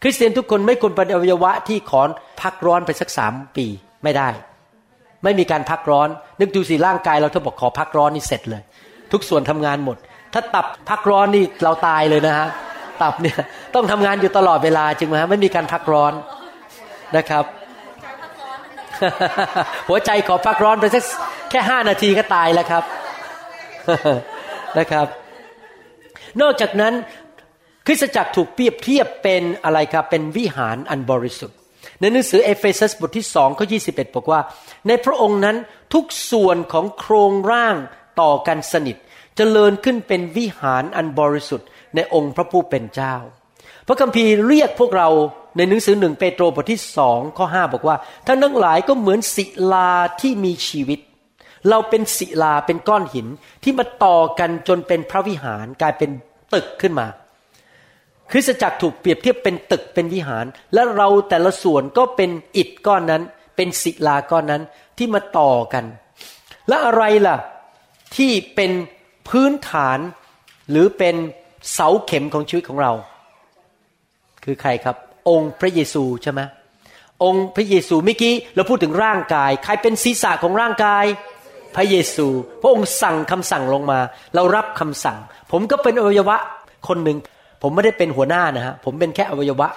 S3: คริสเตียนทุกคนไม่ควรเป็นอวัยวะที่ขอพักร้อนไปสักสามปีไม่ได้ ไม่มีการพักร้อน นึกดูสิร่างกายเราถ้าบอกขอพักร้อนนี่เสร็จเลย ทุกส่วนทำงานหมด ถ้าตับพักร้อนนี่เราตายเลยนะฮะตับเนี่ยต้องทำงานอยู่ตลอดเวลาจริงไหมฮะไม่มีการพักร้อนนะครับ หัวใจขอพักร้อนไปสักแค่ห้านาทีก็ตายแล้วครับนะครับ นอกจากนั้นคริสตจักรถูกเปรียบเทียบเป็นอะไรครับ เป็นวิหารอันบริสุทธิ์ ในหนังสือเอเฟซัสบทที่สองข้อยีบอกว่า ในพระองค์นั้นทุกส่วนของโครงร่างต่อกันสนิทจเจริญขึ้นเป็นวิหารอันบริสุทธิ์ ในองค์พระผู้เป็นเจ้า พระคัมภีร์เรียกพวกเรา ในหนังสือหนึ่งเปโตรบทที่สองข้อห้าบอกว่าท่านทั้งหลายก็เหมือนศิลาที่มีชีวิต เราเป็นศิลาเป็นก้อนหินที่มาต่อกันจนเป็นพระวิหารกลายเป็นตึกขึ้นมา คริสตจักรถูกเปรียบเทียบเป็นตึกเป็นวิหาร และเราแต่ละส่วนก็เป็นอิฐก้อนนั้น เป็นศิลาก้อนนั้นที่มาต่อกัน และอะไรล่ะที่เป็นพื้นฐานหรือเป็นเสาเข็มของชีวิตของเรา คือใครครับ องค์พระเยซูใช่ไหมองค์พระเยซูเมื่อกี้เราพูดถึงร่างกาย ใครเป็นศีรษะของร่างกาย พระเยซู พระองค์สั่งคำสั่งลงมา เรารับคำสั่ง ผมก็เป็นอวัยวะคนหนึ่งผมไม่ได้เป็นหัวหน้านะฮะผมเป็นแค่อวัยวะ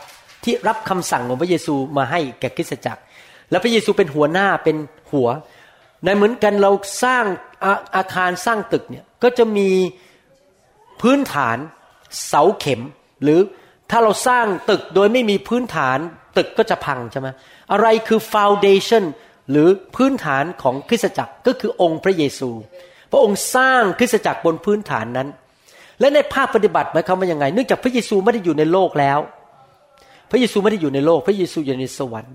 S3: ที่รับคำสั่งของพระเยซูมาให้แก่คริสตจักร แล้วพระเยซูเป็นหัวหน้าเป็นหัวในเหมือนกันเราสร้างอาอาคารสร้างตึกเนี่ยก็จะมีพื้นฐานเสาเข็มหรือ ถ้าเราสร้างตึกโดยไม่มีพื้นฐานตึกก็จะพังใช่ไหมอะไรคือ foundation หรือพื้นฐานของคริสตจักรก็คือองค์พระเยซู พระองค์สร้างคริสตจักรบนพื้นฐานนั้น และในภาคปฏิบัติหมายความว่ายังไง เนื่องจากพระเยซูไม่ได้อยู่ในโลกแล้ว พระเยซูไม่ได้อยู่ในโลก พระเยซูอยู่ในสวรรค์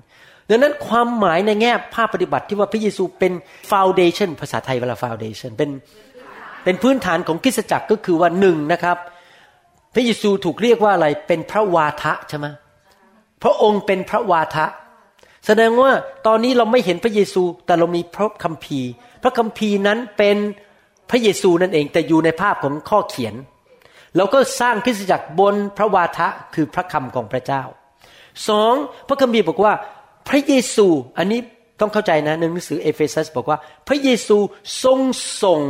S3: ดังนั้นความหมายในแง่ภาคปฏิบัติที่ว่าพระเยซูเป็น foundation ภาษาไทยเวลา foundation เป็นเป็นพื้นฐานของคริสตจักรก็คือว่าหนึ่งนะครับ พระเยซูถูกเรียกว่าอะไรเป็นพระวาทะใช่ไหมพระองค์เป็นพระวาทะ แสดงว่าตอนนี้เราไม่เห็นพระเยซู แต่เรามีพระคัมภีร์ พระคัมภีร์นั้นเป็นพระเยซูนั่นเองแต่อยู่ในภาพของข้อเขียนเราก็สร้างคริสจักรบนพระวาทะคือพระคำของพระเจ้าสองพระคัมภีร์บอกว่า พระเยซูอันนี้ต้องเข้าใจนะในหนังสือเอเฟซัสบอกว่า พระเยซูทรงส่ง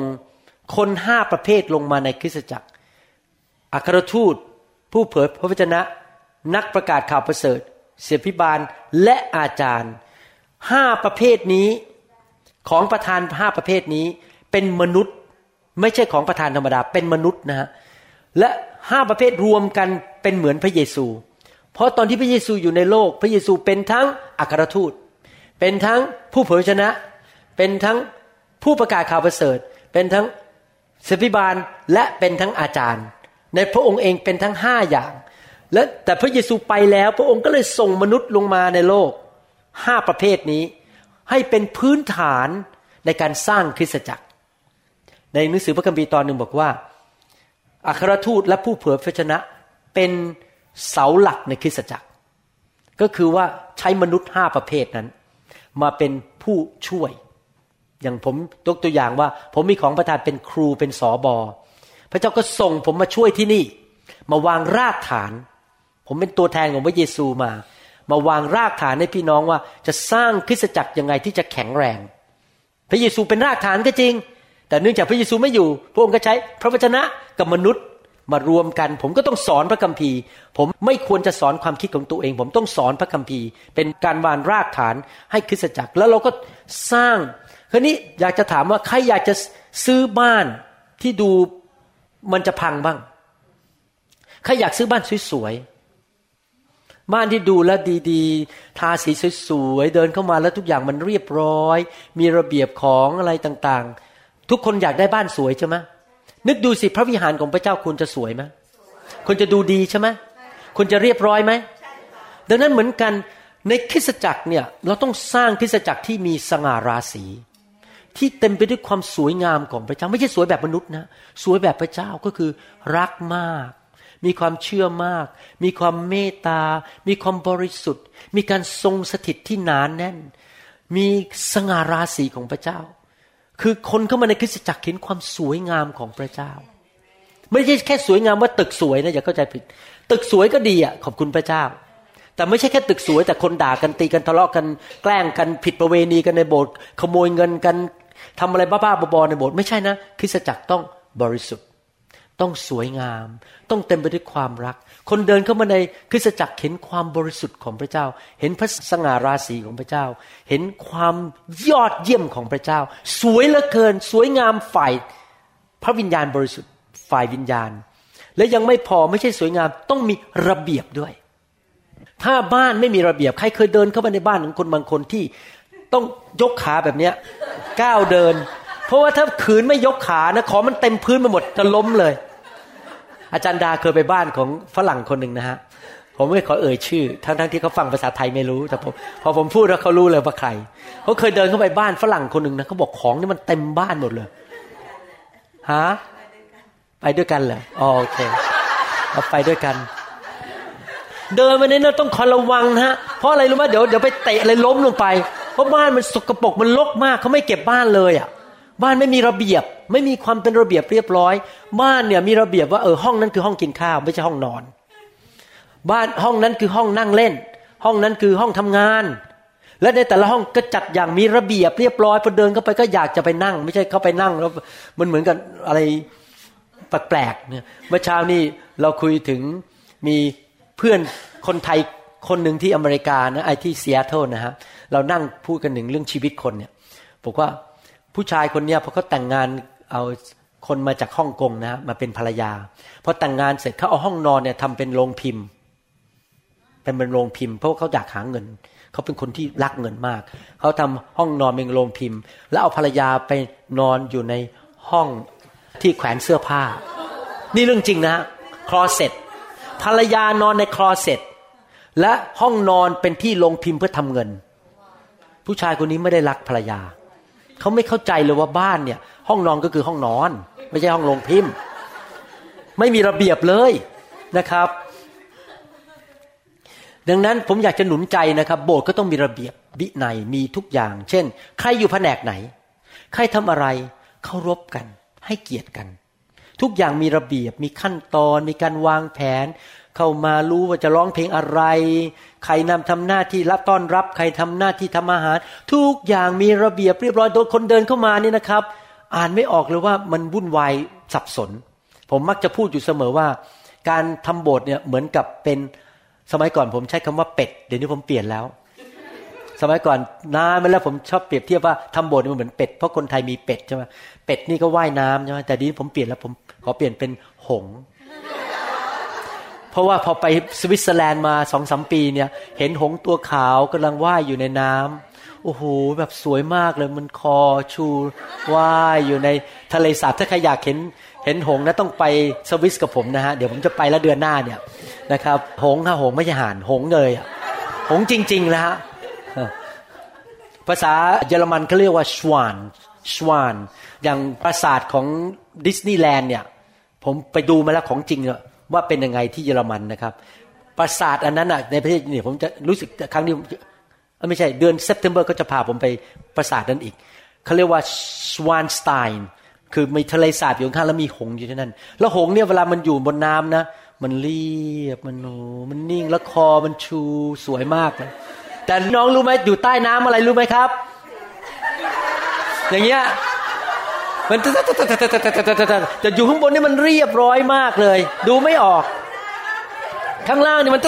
S3: คนห้าประเภทลงมาในคริสตจักร อัครทูต ผู้เผยพระวจนะ นักประกาศข่าวประเสริฐ เสียพิบาลและอาจารย์ห้าประเภทนี้ของประธานห้าประเภทนี้ เป็นมนุษย์ไม่ใช่ของประธานธรรมดาเป็นมนุษย์นะฮะและห้าประเภทรวมกันเป็นเหมือนพระเยซู เพราะตอนที่พระเยซูอยู่ในโลก พระเยซูเป็นทั้งอัครทูต เป็นทั้งผู้เผยชนะ เป็นทั้งผู้ประกาศข่าวประเสริฐ เป็นทั้งศิพิบาลและเป็นทั้งอาจารย์ ในพระองค์เองเป็นทั้งห้าอย่าง และแต่พระเยซูไปแล้วพระองค์ก็เลยส่งมนุษย์ลงมาในโลกห้าประเภทนี้ ให้เป็นพื้นฐานในการสร้างคริสตจักร ในหนังสือพระคัมภีร์ตอนหนึ่งบอกว่า อัครทูตและผู้เผยพระชนะเป็นเสาหลักในคริสตจักร ก็คือว่าใช้มนุษย์ห้าประเภทนั้น มาเป็นผู้ช่วย อย่างผมยกตัวอย่างว่า ผมมีของประทานเป็นครูเป็นสอบอ พระเจ้าก็ส่งผมมาช่วยที่นี่ มาวางรากฐาน ผมเป็นตัวแทนของพระเยซูมา มาวางรากฐานให้พี่น้องว่าจะสร้างคริสตจักรยังไงที่จะแข็งแรง พระเยซูเป็นรากฐานก็จริง แต่เนื่องจากพระเยซูไม่อยู่ พระองค์ก็ใช้พระวจนะกับมนุษย์มารวมกัน ผมก็ต้องสอนพระคัมภีร์ ผมไม่ควรจะสอนความคิดของตัวเอง ผมต้องสอนพระคัมภีร์ เป็นการวางรากฐานให้คริสตจักร แล้วเราก็สร้างคราวนี้อยากจะถามว่าใครอยากจะซื้อบ้านที่ดู มันจะพังบ้าง ใครอยากซื้อบ้านสวยๆ บ้านที่ดูแลดีๆ ทาสีสวยๆ เดินเข้ามาแล้วทุกอย่างมันเรียบร้อย มีระเบียบของอะไรต่างๆ ทุกคนอยากได้บ้านสวยใช่ไหมนึกดูสิพระวิหารของพระเจ้าคุณจะสวยไหมคุณจะดูดีใช่ไหมคุณจะเรียบร้อยไหมดังนั้นเหมือนกันในคริสตจักรเนี่ยเราต้องสร้างคริสตจักรที่มีสง่าราศี ที่เต็มไปด้วยความสวยงามของพระเจ้า ไม่ใช่สวยแบบมนุษย์นะสวยแบบพระเจ้าก็คือรักมาก มีความเชื่อมาก มีความเมตตา มีความบริสุทธิ์ มีการทรงสถิตที่หนานแน่น มีสง่าราศีของพระเจ้า คือคนเข้ามาในคริสตจักรเห็นความสวยงามของพระเจ้า ไม่ใช่แค่สวยงามว่าตึกสวยนะอย่าเข้าใจผิด ตึกสวยก็ดีอะขอบคุณพระเจ้า แต่ไม่ใช่แค่ตึกสวย แต่คนด่ากันตีกันทะเลาะกันแกล้งกันผิดประเวณีกันในโบสถ์ขโมยเงินกันทำอะไรบ้าๆบอๆในโบสถ์ไม่ใช่นะคริสตจักรต้องบริสุทธิ์ ต้องสวยงาม ต้องเต็มไปด้วยความรัก คนเดินเข้ามาในคริสตจักรเห็นความบริสุทธิ์ของพระเจ้า เห็นพระสง่าราศีของพระเจ้า เห็นความยอดเยี่ยมของพระเจ้า สวยเหลือเกิน สวยงามฝ่ายพระวิญญาณบริสุทธิ์ฝ่ายวิญญาณ และยังไม่พอไม่ใช่สวยงามต้องมีระเบียบด้วย ถ้าบ้านไม่มีระเบียบ ใครเคยเดินเข้ามาในบ้านของคนบางคนที่ต้องยกขาแบบเนี้ยก้าวเดิน เพราะว่าถ้าขืนไม่ยกขานะของมันเต็มพื้นไปหมดจะล้มเลย อาจารย์ดาเคยไปบ้านของฝรั่งคนหนึ่งนะฮะผมไม่ขอเอ่ยชื่อ ทั้งทั้งที่เขาฟังภาษาไทยไม่รู้แต่ผมพอผมพูดแล้วเขารู้เลยว่าใครเขาเคยเดินเข้าไปบ้านฝรั่งคนหนึ่งนะเขาบอกของนี่มันเต็มบ้านหมดเลยฮะไปด้วยกันเหรออ๋อโอเคเราไปด้วยกัน เดินมาเนี่ยเราต้องคอยระวังนะฮะเพราะอะไรรู้ไหมเดี๋ยวเดี๋ยวไปเตะอะไรล้มลงไป เพราะบ้านมันสกปรกมันรกมากเขาไม่เก็บบ้านเลยอะบ้านไม่มีระเบียบ ไม่มีความเป็นระเบียบเรียบร้อย บ้านเนี่ยมีระเบียบว่าเออห้องนั้นคือห้องกินข้าวไม่ใช่ห้องนอน บ้านห้องนั้นคือห้องนั่งเล่น ห้องนั้นคือห้องทำงาน และในแต่ละห้องก็จัดอย่างมีระเบียบเรียบร้อยพอเดินเข้าไปก็อยากจะไปนั่ง ไม่ใช่เข้าไปนั่งแล้วมันเหมือนกับอะไรแปลกๆเนี่ยเมื่อเช้านี้เราคุยถึงมี เพื่อนคนไทยคนหนึ่งที่อเมริกานะไอที่ซีแอตเทิลนะฮะเรานั่งพูดกันถึงเรื่องชีวิตคนเนี่ยบอกว่าผู้ชายคนเนี้ยพอเขาแต่งงานเอาคนมาจากฮ่องกงนะฮะมาเป็นภรรยาพอแต่งงานเสร็จเขาเอาห้องนอนเนี่ยทำเป็นโรงพิมพ์ เป็นเป็นโรงพิมพ์ เพราะาเขาอยากหาเงินเขาเป็นคนที่รักเงินมาก เขาทำห้องนอนเป็นโรงพิมพ์ แล้วเอาภรรยาไปนอนอยู่ในห้องที่แขวนเสื้อผ้า นี่เรื่องจริงนะคลอเซ็ต ภรรยานอนในคลอเซ็ตและห้องนอนเป็นที่ลงพิมพ์เพื่อทำเงิน ผู้ชายคนนี้ไม่ได้รักภรรยา เขาไม่เข้าใจเลยว่าบ้านเนี่ย ห้องนอนก็คือห้องนอน ไม่ใช่ห้องลงพิมพ์ ไม่มีระเบียบเลยนะครับ ดังนั้นผมอยากจะหนุนใจนะครับ โบสถ์ก็ต้องมีระเบียบวินัยมีทุกอย่าง เช่น ใครอยู่แผนกไหน ใครทำอะไรเคารพกัน ให้เกียรติกัน ทุกอย่างมีระเบียบ มีขั้นตอน มีการวางแผน เข้ามารู้ว่าจะร้องเพลงอะไร ใครนำทำหน้าที่รับต้อนรับ ใครทำหน้าที่ทำอาหาร ทุกอย่างมีระเบียบเรียบร้อยโดยคนเดินเข้ามานี่นะครับ อ่านไม่ออกเลยว่ามันวุ่นวายสับสน ผมมักจะพูดอยู่เสมอว่า การทำโบสถ์เนี่ยเหมือนกับเป็นสมัยก่อนผมใช้คำว่าเป็ด เดี๋ยวนี้ผมเปลี่ยนแล้ว สมัยก่อนนานมาแล้วผมชอบเปรียบเทียบว่าทำโบสถ์มันเหมือนเป็ดเพราะคนไทยมีเป็ดใช่ไหม เป็ดนี่ก็ว่ายน้ำใช่ไหมแต่ดีผมเปลี่ยนแล้วผมขอเปลี่ยนเป็นหง เพราะว่าพอไปสวิตเซอร์แลนด์มาสองสมปีเนี่ย เห็นหงตัวขาวกำลังว่ายอยู่ในน้ำโอ้โหแบบสวยมากเลยมันคอชูว่ายอยู่ในทะเลสาบถ้าใครอยากเห็นเห็นหงนะต้องไปสวิสกับผมนะฮะเดี๋ยวผมจะไปแล้วเดือนหน้าเนี่ยนะครับ หงส์ฮะหงไม่ใช่ห่านหงเลยอะหงจริงๆนะฮะภาษาเยอรมันเขาเรียกว่าชวาน ชวาน อย่างปราสาทของดิสนีย์แลนด์เนี่ย ผมไปดูมาแล้วของจริงว่าเป็นยังไงที่เยอรมันนะครับ ปราสาทอันนั้นอะในประเทศนี่ผมจะรู้สึกครั้งนี้อ้ยไม่ใช่เดือน September ก็จะพาผมไปปราสาทนั้นอีกเขาเรียกว่าสวานสไตน์คือมีทะเลสาบอยู่ข้างแล้วมีหงส์อยู่ที่นั่น แล้วหงส์เนี่ยเวลามันอยู่บนน้ำนะ มันเรียบมันโนมันนิ่งแล้วคอมันชูสวยมากเลยแต่น้องรู้ไหมอยู่ใต้น้ำอะไรรู้ไหมครับ อย่างเงี้ยมันแต่อยู่ข้างบนนี่มันเรียบร้อยมากเลย ดูไม่ออก ข้างล่างนี่มัน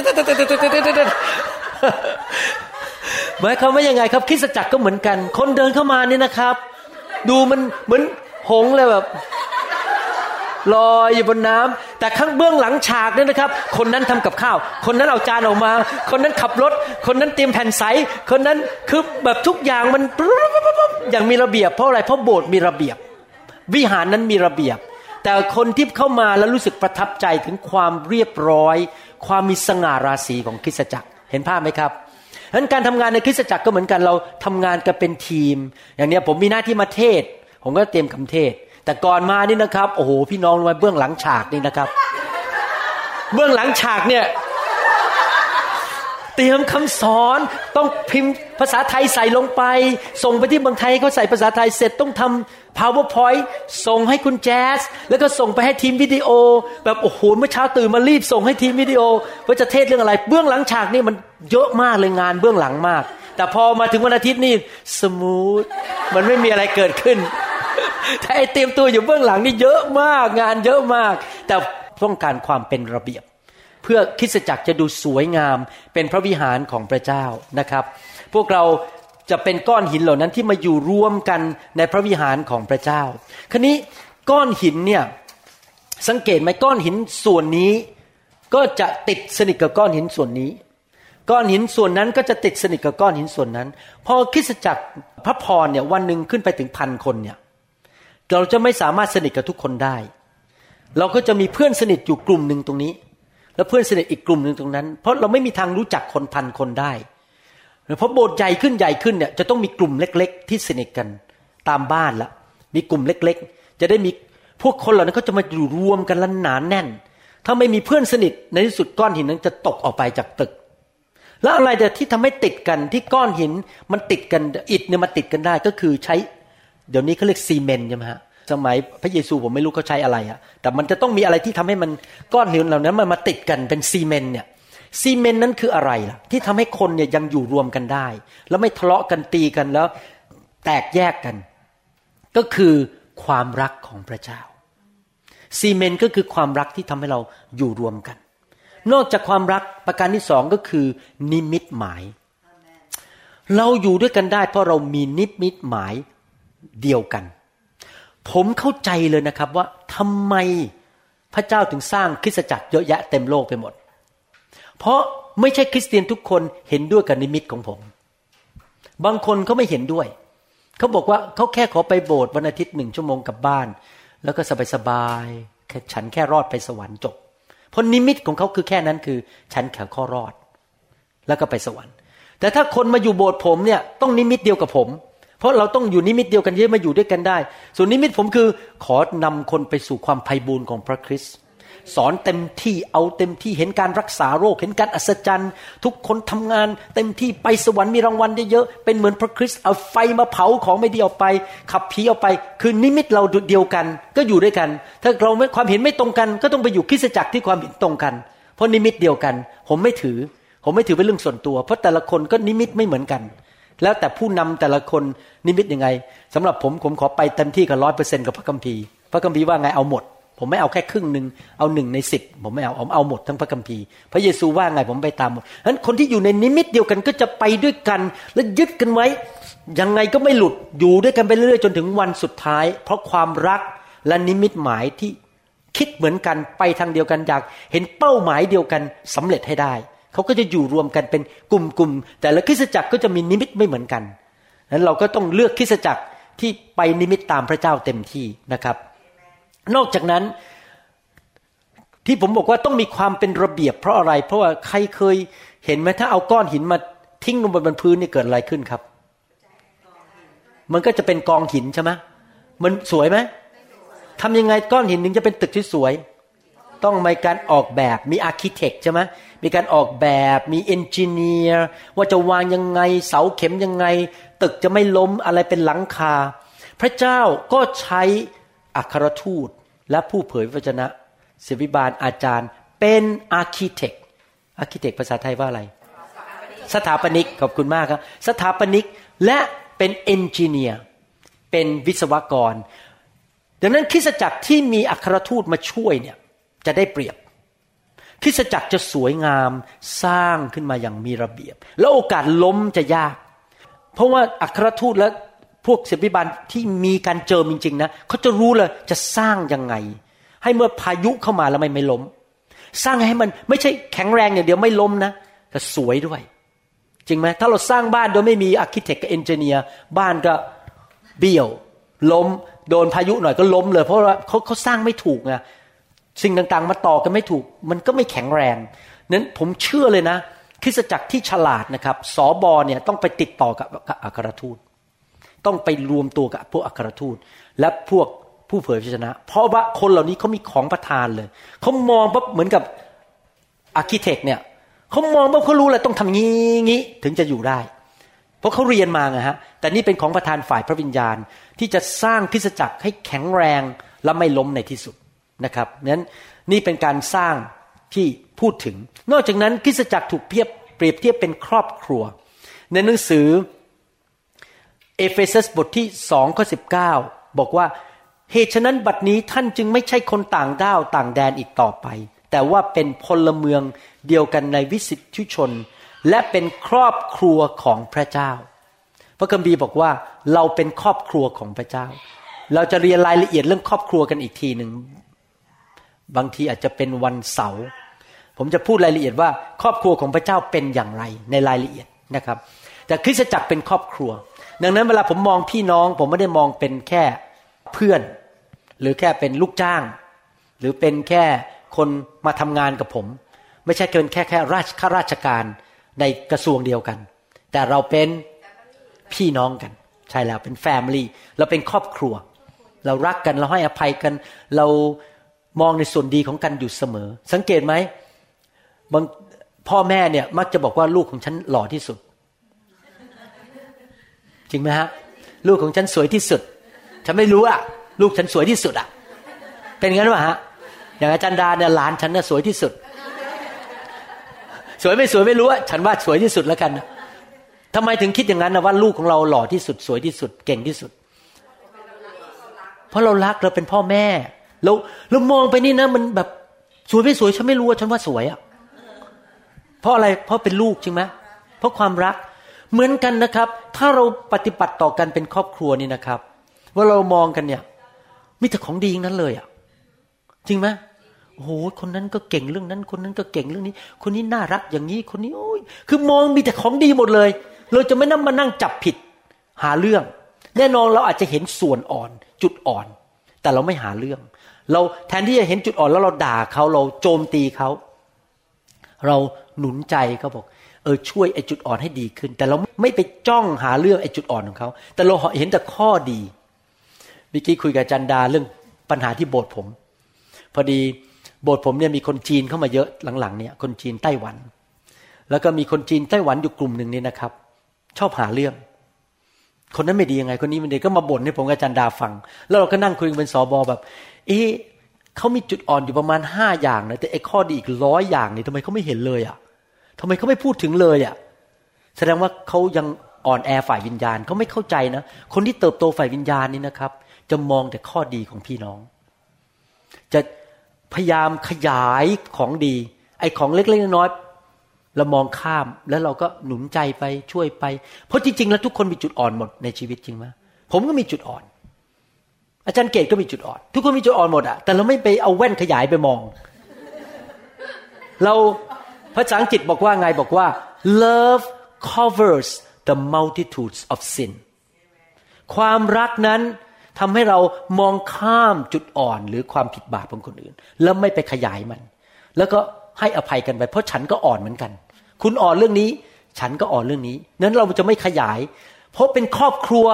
S3: หมายความว่ายังไงครับคิสจักรก็เหมือนกัน คนเดินเข้ามานี่นะครับ ดูมันเหมือนหงเลยแบบ ลอยอยู่บนน้ำแต่ข้างเบื้องหลังฉากนี่ยนะครับ คนนั้นทำกับข้าว คนนั้นเอาจานออกมา คนนั้นขับรถ คนนั้นเตรียมแผ่นใส คนนั้นคือแบบทุกอย่างมันอย่างมีระเบียบเพราะอะไรเพราะโบสถ์มีระเบียบ วิหารนั้นมีระเบียบ แต่คนที่เข้ามาแล้วรู้สึกประทับใจถึงความเรียบร้อย ความมีสง่าราศีของคริสตจักรเห็นภาพไหมครับฉะนั้นการทำงานในคริสตจักรก็เหมือนกันเราทำงานกันเป็นทีม อย่างเนี้ยผมมีหน้าที่มาเทศ ผมก็เตรียมคำเทศ แต่ก่อนมานี่นะครับ โอ้โหพี่น้องรู้ไหมเบื้องหลังฉากนี่นะครับ เบื้องหลังฉากเนี่ยเตรียมคำสอนต้องพิมพ์ภาษาไทยใส่ลงไป ส่งไปที่เมืองไทยเขาใส่ภาษาไทยเสร็จต้องทำ PowerPoint ส่งให้คุณแจ๊สแล้วก็ส่งไปให้ทีมวิดีโอ แบบโอ้โหเมื่อเช้าตื่นมารีบส่งให้ทีมวิดีโอว่าจะเทศน์เรื่องอะไร เบื้องหลังฉากนี่มันเยอะมากเลยงานเบื้องหลังมาก แต่พอมาถึงวันอาทิตย์นี่ smooth มันไม่มีอะไรเกิดขึ้น แต่ไอเตรียมตัวอยู่เบื้องหลังนี่เยอะมากงานเยอะมาก แต่ต้องการความเป็นระเบียบ เพื่อคริสจักรจะดูสวยงาม เป็นพระวิหารของพระเจ้านะครับ พวกเราจะเป็นก้อนหินเหล่านั้นที่มาอยู่รวมกันในพระวิหารของพระเจ้า คราวนี้ก้อนหินเนี่ยสังเกตไหมก้อนหินส่วนนี้ ก็จะติดสนิทกับก้อนหินส่วนนี้ ก้อนหินส่วนนั้นก็จะติดสนิทกับก้อนหินส่วนนั้น พอคริสจักรพระพรเนี่ยวันหนึ่งขึ้นไปถึงพันคนเนี่ย เราจะไม่สามารถสนิทกับทุกคนได้ เราก็จะมีเพื่อนสนิทอยู่กลุ่มหนึ่งตรงนี้ แล้วเพื่อนสนิทอีกกลุ่มหนึ่งตรงนั้น เพราะเราไม่มีทางรู้จักคนพันคนได้เพราะโบสถ์ใหญ่ขึ้นใหญ่ขึ้นเนี่ยจะต้องมีกลุ่มเล็ก ๆ ที่สนิทกันตามบ้านละมีกลุ่มเล็ก ๆ จะได้มีพวกคนเหล่านั้นก็จะมาอยู่รวมกันและหนานแน่น ถ้าไม่มีเพื่อนสนิทในที่สุดก้อนหินนั้นจะตกออกไปจากตึก แล้วอะไรแต่ที่ทำให้ติดกันที่ก้อนหินมันติดกันอิฐเนี่ยมาติดกันได้ก็คือใช้ เดี๋ยวนี้เขาเรียกซีเมนต์ใช่ไหมฮะสมัยพระเยซูผมไม่รู้เขาใช้อะไรอะแต่มันจะต้องมีอะไรที่ทำให้มันก้อนหินเหล่านั้นมันมาติดกันเป็นซีเมนต์เนี่ยซีเมนต์นั้นคืออะไรล่ะ ที่ทำให้คนเนี่ยยังอยู่รวมกันได้ แล้วไม่ทะเลาะกันตีกันแล้ว แตกแยกกัน ก็คือความรักของพระเจ้า ซีเมนต์ก็คือความรักที่ทำให้เราอยู่รวมกัน นอกจากความรักประการที่สองก็คือ นิมิตหมาย เราอยู่ด้วยกันได้ เพราะเรามีนิมิตหมาย เดียวกัน ผมเข้าใจเลยนะครับว่าทำไมพระเจ้าถึงสร้างคริสตจักรเยอะแยะเต็มโลกไปหมด เพราะไม่ใช่คริสเตียนทุกคนเห็นด้วยกับนิมิตของผม บางคนเขาไม่เห็นด้วย เขาบอกว่าเขาแค่ขอไปโบสถ์วันอาทิตย์หนึ่งชั่วโมงกลับบ้าน แล้วก็สบายๆแค่ฉันแค่รอดไปสวรรค์จบ เพราะนิมิตของเขาคือแค่นั้นคือ ฉันแค่ขอรอด แล้วก็ไปสวรรค์ แต่ถ้าคนมาอยู่โบสถ์ผมเนี่ยต้องนิมิตเดียวกับผม เพราะเราต้องอยู่นิมิตเดียวกันเยอะมาอยู่ด้วยกันได้ ส่วนนิมิตผมคือ ขอนำคนไปสู่ความไพบูลย์ของพระคริสต์สอนเต็มที่เอาเต็มที่เห็นการรักษาโรค เห็นการอัศจรรย์ ทุกคนทำงาน เต็มที่ไปสวรรค์มีรางวัลเยอะๆเป็นเหมือนพระคริสต์เอาไฟมาเผาของไม่ดีออกไป ขับผีออกไป คือนิมิตเราเดียวกัน ก็อยู่ด้วยกัน ถ้าเราความเห็นไม่ตรงกัน ก็ต้องไปอยู่คริสตจักรที่ความเห็นตรงกัน เพราะนิมิตเดียวกัน ผมไม่ถือ ผมไม่ถือเป็นเรื่องส่วนตัว เพราะแต่ละคนก็นิมิตไม่เหมือนกัน แล้วแต่ผู้นำแต่ละคนนิมิตยังไงสำหรับผมผมขอไปเต็มที่กับร้อยเปอร์เซ็นต์กับพระคัมภีร์พระคัมภีร์ว่าไงเอาหมด ผมไม่เอาแค่ครึ่งหนึ่งเอาหนึ่งในสิบผมไม่เอาผมเอาหมดทั้งพระคัมภีร์พระเยซูว่าไงผมไปตามหมดฉะนั้นคนที่อยู่ในนิมิตเดียวกันก็จะไปด้วยกัน และยึดกันไว้ยังไงก็ไม่หลุดอยู่ด้วยกันไปเรื่อยๆจนถึงวันสุดท้าย เพราะความรักและนิมิตหมายที่คิดเหมือนกันไปทางเดียวกันอยากเห็นเป้าหมายเดียวกันสำเร็จให้ได้ เขาก็จะอยู่รวมกันเป็นกลุ่มๆแต่ละคริสตจักรก็จะมีนิมิตไม่เหมือนกันนั้นเราก็ต้องเลือกคริสตจักรที่ไปนิมิตตามพระเจ้าเต็มที่นะครับ นอกจากนั้นที่ผมบอกว่าต้องมีความเป็นระเบียบเพราะอะไร เพราะว่าใครเคยเห็นไหมถ้าเอาก้อนหินมาทิ้งลงบนพื้นนี่เกิดอะไรขึ้นครับ มันก็จะเป็นกองหินใช่ไหมมันสวยไหมทำยังไงก้อนหินถึงจะเป็นตึกที่สวย ต้องมีการออกแบบมี architect ใช่ไหม มีการออกแบบมี engineer ว่าจะวางยังไง เสาเข็มยังไง ตึกจะไม่ล้มอะไรเป็นหลังคา พระเจ้าก็ใช้อัครทูตและผู้เผยพระวจนะศิษยาภิบาลอาจารย์ เป็น architect architect ภาษาไทยว่าอะไร สถาปนิกขอบคุณมากครับ สถาปนิกและเป็น engineer เป็นวิศวกร ดังนั้นคริสตจักรที่มีอัครทูตมาช่วยเนี่ยจะได้เปรียบ คริสตจักรจะสวยงามสร้างขึ้นมาอย่างมีระเบียบ แล้วโอกาสล้มจะยาก เพราะว่าอัครทูตและพวกศิษยาภิบาลที่มีการเจิมจริงๆนะเขาจะรู้เลยจะสร้างยังไง ให้เมื่อพายุเข้ามาแล้วไม่ไม่ล้ม สร้างให้มันไม่ใช่แข็งแรงอย่างเดียวไม่ล้มนะแต่สวยด้วย จริงไหมถ้าเราสร้างบ้านโดยไม่มี architect กับ engineer บ้านก็เบี้ยว ล้ม โดนพายุหน่อยก็ล้มเลย เพราะว่าเขาเขาสร้างไม่ถูกไง สิ่งต่างๆมาต่อกันไม่ถูก มันก็ไม่แข็งแรงนั้นผมเชื่อเลยนะ คริสตจักรที่ฉลาดนะครับสอบอเนี่ยต้องไปติดต่อกับอัครทูต ต้องไปรวมตัวกับพวกอัครทูต และพวกผู้เผยพระชนะ เพราะว่าคนเหล่านี้เขามีของประทานเลยเขามองปั๊บเหมือนกับอาร์เคเต็กเนี่ยเขามองว่าเขารู้เลยต้องทำงี้งี้ถึงจะอยู่ได้ เพราะเขาเรียนมาไงฮะแต่นี่เป็นของประธานฝ่ายพระวิญญาณที่จะสร้างคริสตจักรให้แข็งแรงและไม่ล้มในที่สุด นะครับนั้นนี่เป็นการสร้างที่พูดถึง นอกจากนั้นคริสตจักรถูกเพียบเปรียบเทียบเป็นครอบครัว ในหนังสือเอเฟซัสบทที่สองข้อสิบเก้าบอกว่าเหตุฉะนั้นบัดนี้ท่านจึงไม่ใช่คนต่างด้าวต่างแดนอีกต่อไป แต่ว่าเป็นพลเมืองเดียวกันในวิสิทธิชน และเป็นครอบครัวของพระเจ้า พระคัมภีร์บอกว่าเราเป็นครอบครัวของพระเจ้า เราจะเรียนรายละเอียดเรื่องครอบครัวกันอีกทีหนึ่ง บางทีอาจจะเป็นวันเสาร์ผมจะพูดรายละเอียดว่า ครอบครัวของพระเจ้าเป็นอย่างไรในรายละเอียดนะครับ แต่คริสตจักรเป็นครอบครัว ดังนั้นเวลาผมมองพี่น้อง ผมไม่ได้มองเป็นแค่เพื่อน หรือแค่เป็นลูกจ้าง หรือเป็นแค่คนมาทำงานกับผม ไม่ใช่เกินแค่แค่ราชข้าราชการในกระทรวงเดียวกัน แต่เราเป็นพี่น้องกัน ใช่แล้วเป็นแฟมิลี่เราเป็นครอบครัว เรารักกันเราให้อภัยกัน เรา มองในส่วนดีของกันอยู่เสมอ สังเกตไหมบางพ่อแม่เนี่ย มักจะบอกว่าลูกของฉันหล่อที่สุด จริงไหมฮะ ลูกของฉันสวยที่สุด ฉันไม่รู้อะลูกฉันสวยที่สุดอะเป็นงั้นหรือเปล่าฮะอย่างอาจารย์ดาเนี่ยหลานฉันน่ะสวยที่สุด สวยไม่สวยไม่รู้อะฉันว่าสวยที่สุดแล้วกันนะทำไมถึงคิดอย่างนั้นนะว่าลูกของเราหล่อที่สุดสวยที่สุดเก่งที่สุด เพราะเรารักเราเป็นพ่อแม่ เราเรามองไปนี่นะ มันแบบสวยไม่สวยฉันไม่รู้ว่าฉันว่าสวยอะเพราะอะไรเพราะเป็นลูกจริงไหมเพราะความรักเหมือนกันนะครับ ถ้าเราปฏิบัติต่อกันเป็นครอบครัวนี่นะครับ ว่าเรามองกันเนี่ยมีแต่ของดีนั้นเลยอะ จริงไหมโอ้โหคนนั้นก็เก่งเรื่องนั้น คนนั้นก็เก่งเรื่องนี้ คนนี้น่ารักอย่างนี้คนนี้โอ้ยคือมองมีแต่ของดีหมดเลย เราจะไม่นั่งมานั่งจับผิด หาเรื่อง แน่นอนเราอาจจะเห็นส่วนอ่อน จุดอ่อน แต่เราไม่หาเรื่อง เราแทนที่จะเห็นจุดอ่อนแล้วเราด่าเขาเราโจมตีเขา เราหนุนใจเขาบอก เออช่วยไอ้จุดอ่อนให้ดีขึ้น แต่เราไม่ไปจ้องหาเรื่องไอ้จุดอ่อนของเขา แต่เราเห็นแต่ข้อดีเมื่อกี้คุยกับจันดาเรื่องปัญหาที่โบสถ์ผม พอดีโบสถ์ผมเนี่ยมีคนจีนเข้ามาเยอะหลังๆเนี่ยคนจีนไต้หวัน แล้วก็มีคนจีนไต้หวันอยู่กลุ่มหนึ่งนี่นะครับ ชอบหาเรื่อง คนนั้นไม่ดียังไง คนนี้ไม่ดีก็มาบ่นให้ผมกับจันดาฟัง แล้วเราก็นั่งคุยกันเป็นสอบอแบบ เอ๊ะเขามีจุดอ่อนอยู่ประมาณห้าอย่างนะแต่ไอ้ข้อดีอีกร้อยอย่างนี่ทำไมเขาไม่เห็นเลยอะทำไมเขาไม่พูดถึงเลยอะ แสดงว่าเขายังอ่อนแอฝ่ายวิญญาณเขาไม่เข้าใจนะ คนที่เติบโตฝ่ายวิญญาณนี่นะครับ จะมองแต่ข้อดีของพี่น้อง จะพยายามขยายของดี ไอ้ของเล็กๆน้อยๆ เรามองข้ามแล้วเราก็หนุนใจไปช่วยไป เพราะจริงๆแล้วทุกคนมีจุดอ่อนหมดในชีวิตจริงไหมผมก็มีจุดอ่อน อาจารย์เกตก็มีจุดอ่อน ทุกคนมีจุดอ่อนหมดอะแต่เราไม่ไปเอาแว่นขยายไปมอง เราภาษาอังกฤษบอกว่าไงบอกว่า love covers the multitudes of sin ความรักนั้นทำให้เรามองข้ามจุดอ่อนหรือความผิดบาปของคนอื่น แล้วไม่ไปขยายมัน แล้วก็ ให้อภัยกันไป เพราะฉันก็อ่อนเหมือนกัน คุณอ่อนเรื่องนี้ ฉันก็อ่อนเรื่องนี้นั้นเราจะไม่ขยาย เพราะเป็นครอบครัว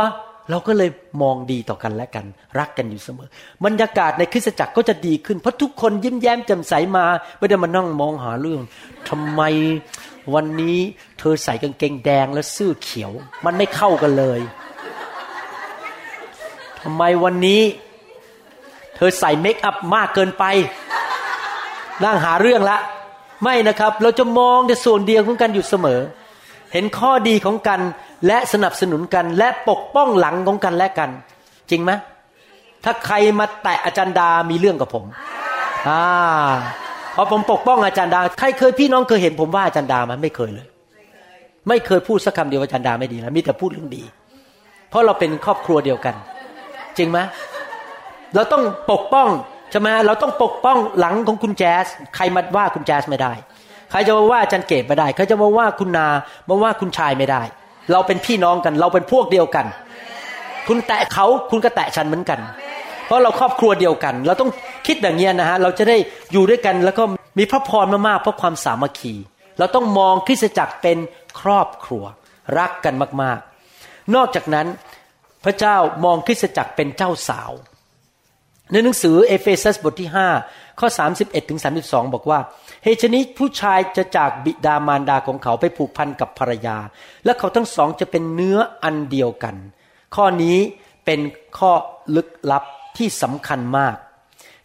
S3: เราก็เลยมองดีต่อกันและกัน รักกันอยู่เสมอ บรรยากาศในคริสตจักรก็จะดีขึ้นเพราะทุกคนยิ้มแย้มแจ่มใสมา ไม่ได้มานั่งมองหาเรื่องทำไมวันนี้เธอใส่กางเกงแดงและเสื้อเขียว มันไม่เข้ากันเลยทำไมวันนี้ เธอใส่เมคอัพมากเกินไปนั่งหาเรื่องละ ไม่นะครับ เราจะมองแต่ส่วนเดียวของกันอยู่เสมอ เห็นข้อดีของกันและสนับสนุนกัน และปกป้องหลังของกันและกัน จริงไหมถ้าใครมาแตะอาจารย์ดามีเรื่องกับผมอ่าพอผมปกป้องอาจารย์ดา ใครเคยพี่น้องเคยเห็นผมว่าอาจารย์ดามันไม่เคยเลย ไม่เคยพูดสักคำเดียวว่าอาจารย์ดาไม่ดีแล้วมีแต่พูดเรื่องดี เพราะเราเป็นครอบครัวเดียวกัน จริงไหมเราต้องปกป้อง ใช่ไหมเราต้องปกป้องหลังของคุณแจ๊สใครมาว่าคุณแจ๊สไม่ได้ ใครจะมาว่าอาจารย์เกตไม่ได้ ใครจะมาว่าคุณนามาว่าคุณชายไม่ได้ เราเป็นพี่น้องกัน เราเป็นพวกเดียวกัน คุณแตะเขาคุณก็แตะฉันเหมือนกัน เพราะเราครอบครัวเดียวกัน เราต้องคิดแบบนี้นะฮะเราจะได้อยู่ด้วยกันแล้วก็มีพระพรมากๆเพราะความสามัคคี เราต้องมองคริสตจักรเป็นครอบครัวรักกันมากๆ นอกจากนั้นพระเจ้ามองคริสตจักรเป็นเจ้าสาว ในหนังสือเอเฟซัสบทที่ 5 ข้อ 31ถึง32 บอกว่าเหตุฉนี้ผู้ชายจะจากบิดามารดาของเขาไปผูกพันกับภรรยา และเขาทั้งสองจะเป็นเนื้ออันเดียวกัน ข้อนี้เป็นข้อลึกลับที่สำคัญมาก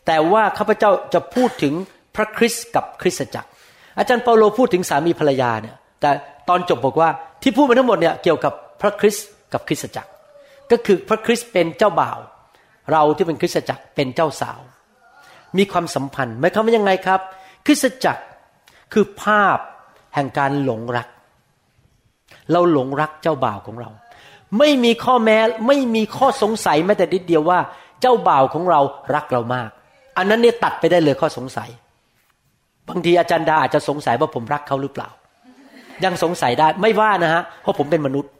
S3: แต่ว่าข้าพเจ้าจะพูดถึงพระคริสต์กับคริสตจักร อาจารย์เปาโลพูดถึงสามีภรรยาเนี่ยแต่ตอนจบบอกว่าที่พูดมาทั้งหมดเนี่ยเกี่ยวกับพระคริสต์กับคริสตจักร ก็คือพระคริสต์เป็นเจ้าบ่าว เราที่เป็นคริสตจักรเป็นเจ้าสาว มีความสัมพันธ์หมายความว่ายังไงครับ คริสตจักรคือภาพแห่งการหลงรัก เราหลงรักเจ้าบ่าวของเรา ไม่มีข้อแม้ไม่มีข้อสงสัยแม้แต่นิดเดียวว่า เจ้าบ่าวของเรารักเรามาก อันนั้นเนี่ยตัดไปได้เลยข้อสงสัย บางทีอาจารย์ดาอาจจะสงสัยว่าผมรักเขาหรือเปล่า ยังสงสัยได้ไม่ว่านะฮะเพราะผมเป็นมนุษย์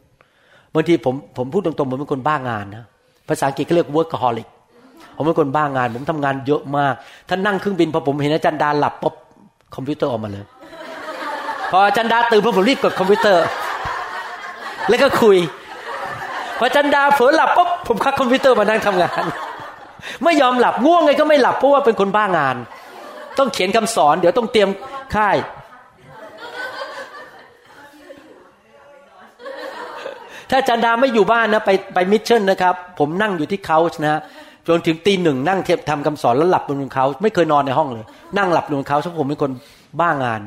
S3: บางทีผมผมพูดตรงๆผมเป็นคนบ้างานนะ ภาษาอังกฤษเขาเรียก workaholic ผมเป็นคนบ้างาน ผมทำงานเยอะมาก ถ้านั่งเครื่องบินพอผมเห็นอาจารย์ดาหลับปุ๊บคอมพิวเตอร์ออกมาเลย พออาจารย์ดาตื่นพอผมรีบกดคอมพิวเตอร์ แล้วก็คุย พออาจารย์ดาเผลอหลับปุ๊บผมควักคอมพิวเตอร์มานั่งทำงาน ไม่ยอมหลับง่วงไงก็ไม่หลับเพราะว่าเป็นคนบ้างาน ต้องเขียนคำสอน เดี๋ยวต้องเตรียมค่าย ถ้าอาจารย์ดาไม่อยู่บ้านนะไปไป mission นะครับ ผมนั่งอยู่ที่ couch นะจนถึงตีหนึ่งนั่งเทียบทำคำสอนแล้วหลับบน couch ไม่เคยนอนในห้องเลย นั่งหลับบน couch เพราะผมเป็นคนบ้างาน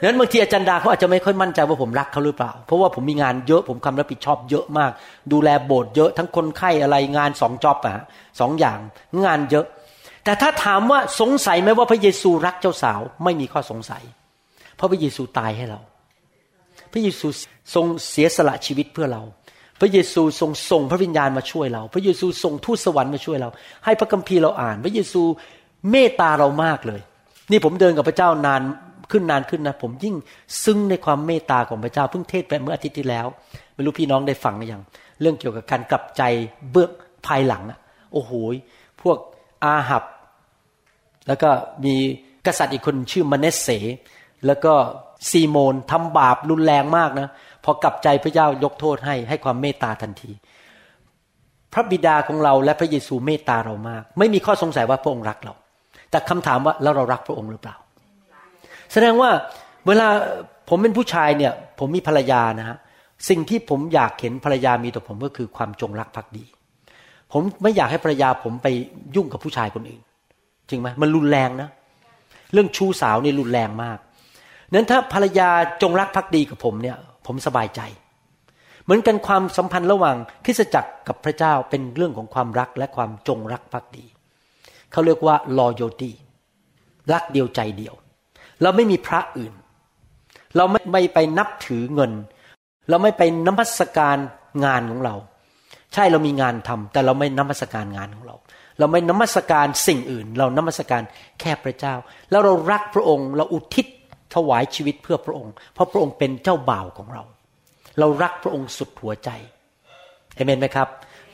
S3: ดังนั้นบางทีอาจารย์ดาเขาอาจจะไม่ค่อยมั่นใจว่าผมรักเขาหรือเปล่า เพราะว่าผมมีงานเยอะผมความรับผิดชอบเยอะมาก ดูแลโบสถ์เยอะทั้งคนไข้อะไรงานสอง job อะสองอย่างงานเยอะ แต่ถ้าถามว่าสงสัยไหมว่าพระเยซูรักเจ้าสาว ไม่มีข้อสงสัย เพราะพระเยซูตายให้เรา พระเยซูทรงเสียสละชีวิตเพื่อเรา พระเยซูทรงส่งพระวิญญาณมาช่วยเรา พระเยซูส่งทูตสวรรค์มาช่วยเรา ให้พระคัมภีร์เราอ่าน พระเยซูเมตตาเรามากเลย นี่ผมเดินกับพระเจ้านานขึ้นนานขึ้นนะ ผมยิ่งซึ้งในความเมตตาของพระเจ้าเพิ่งเทศไปเมื่ออาทิตย์ที่แล้วไม่รู้พี่น้องได้ฟังหรือยังเรื่องเกี่ยวกับการกลับใจเบื้องภายหลังอะโอ้โหพวกอาหับ แล้วก็มีกษัตริย์อีกคนชื่อมเนสเสแล้วก็ ซีโมนทำบาปรุนแรงมากนะพอกลับใจพระเจ้ายกโทษให้ให้ความเมตตาทันที พระบิดาของเราและพระเยซูเมตตาเรามาก ไม่มีข้อสงสัยว่าพระองค์รักเรา แต่คำถามว่าแล้วเรารักพระองค์หรือเปล่า แสดงว่าเวลาผมเป็นผู้ชายเนี่ย ผมมีภรรยานะฮะสิ่งที่ผมอยากเห็นภรรยามีต่อผมก็คือความจงรักภักดี ผมไม่อยากให้ภรรยาผมไปยุ่งกับผู้ชายคนอื่น จริงไหมมันรุนแรงนะ เรื่องชู้สาวนี่รุนแรงมาก นั้นถ้าภรรยาจงรักภักดีกับผมเนี่ย ผมสบายใจ เหมือนกันความสัมพันธ์ระหว่างคริสตจักรกับพระเจ้าเป็นเรื่องของความรักและความจงรักภักดี เขาเรียกว่า loyalty รักเดียวใจเดียว เราไม่มีพระอื่น เราไม่ไม่ไปนับถือเงิน เราไม่ไปนมัสการงานของเรา ใช่เรามีงานทำแต่เราไม่นมัสการงานของเรา เราไม่นมัสการสิ่งอื่น เรานมัสการแค่พระเจ้า แล้วเรารักพระองค์ เราอุทิศ ถวายชีวิตเพื่อพระองค์ เพราะพระองค์เป็นเจ้าบ่าวของเรา เรารักพระองค์สุดหัวใจเอเมนไหมครับ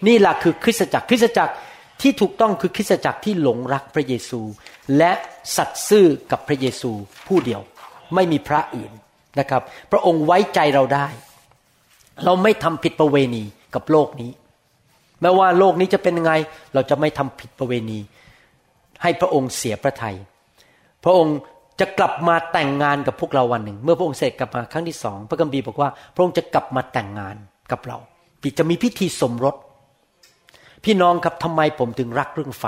S3: นี่แหละคือคริสตจักรคริสตจักรที่ถูกต้องคือคริสตจักรที่หลงรักพระเยซู และสัตย์ซื่อกับพระเยซูผู้เดียว ไม่มีพระอื่นนะครับ พระองค์ไว้ใจเราได้ เราไม่ทำผิดประเวณีกับโลกนี้แม้ว่าโลกนี้จะเป็นยังไง เราจะไม่ทำผิดประเวณี ให้พระองค์เสียพระทยัยพระองค์ จะกลับมาแต่งงานกับพวกเราวันหนึ่ง เมื่อพระองค์เสด็จกลับมาครั้งที่สองพระกัมภีบอกว่า พระองค์จะกลับมาแต่งงานกับเราจะมีพิธีสมรส พี่น้องครับทำไมผมถึงรักเรื่องไฟ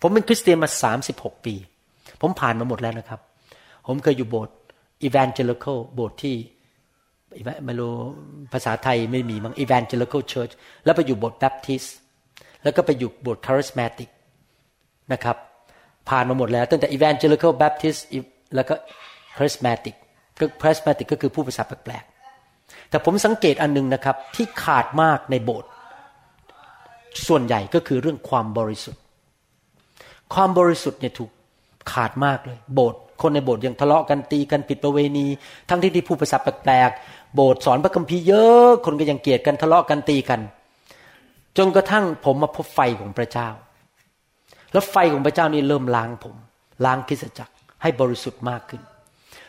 S3: ผมเป็นคริสเตียนมาสามสิบหกปี ผมผ่านมาหมดแล้วนะครับ ผมเคยอยู่โบสถ์ evangelical โบสถ์ที่ไม่รู้ภาษาไทยไม่มีมั้ง evangelical church แล้วไปอยู่โบสถ์ Baptist แล้วก็ไปอยู่โบสถ์ charismatic นะครับ ผ่านมาหมดแล้วตั้งแต่ evangelical Baptist แล้วก็ charismatic charismatic ก็คือผู้ภาษาแปลกๆแต่ผมสังเกตอันนึงนะครับ ที่ขาดมากในโบสถ์ส่วนใหญ่ก็คือเรื่องความบริสุทธิ์ ความบริสุทธิ์เนี่ยถูกขาดมากเลย โบสถ์คนในโบสถ์ยังทะเลาะกันตีกันผิดประเวณี ทั้งที่ที่ผู้ภาษาแปลกๆโบสถ์สอนพระคัมภีร์เยอะ คนก็ยังเกลียดกันทะเลาะกันตีกัน จนกระทั่งผมมาพบไฟของพระเจ้า แล้วไฟของพระเจ้านี่เริ่มล้างผม ล้างคริสจักรให้บริสุทธิ์มากขึ้น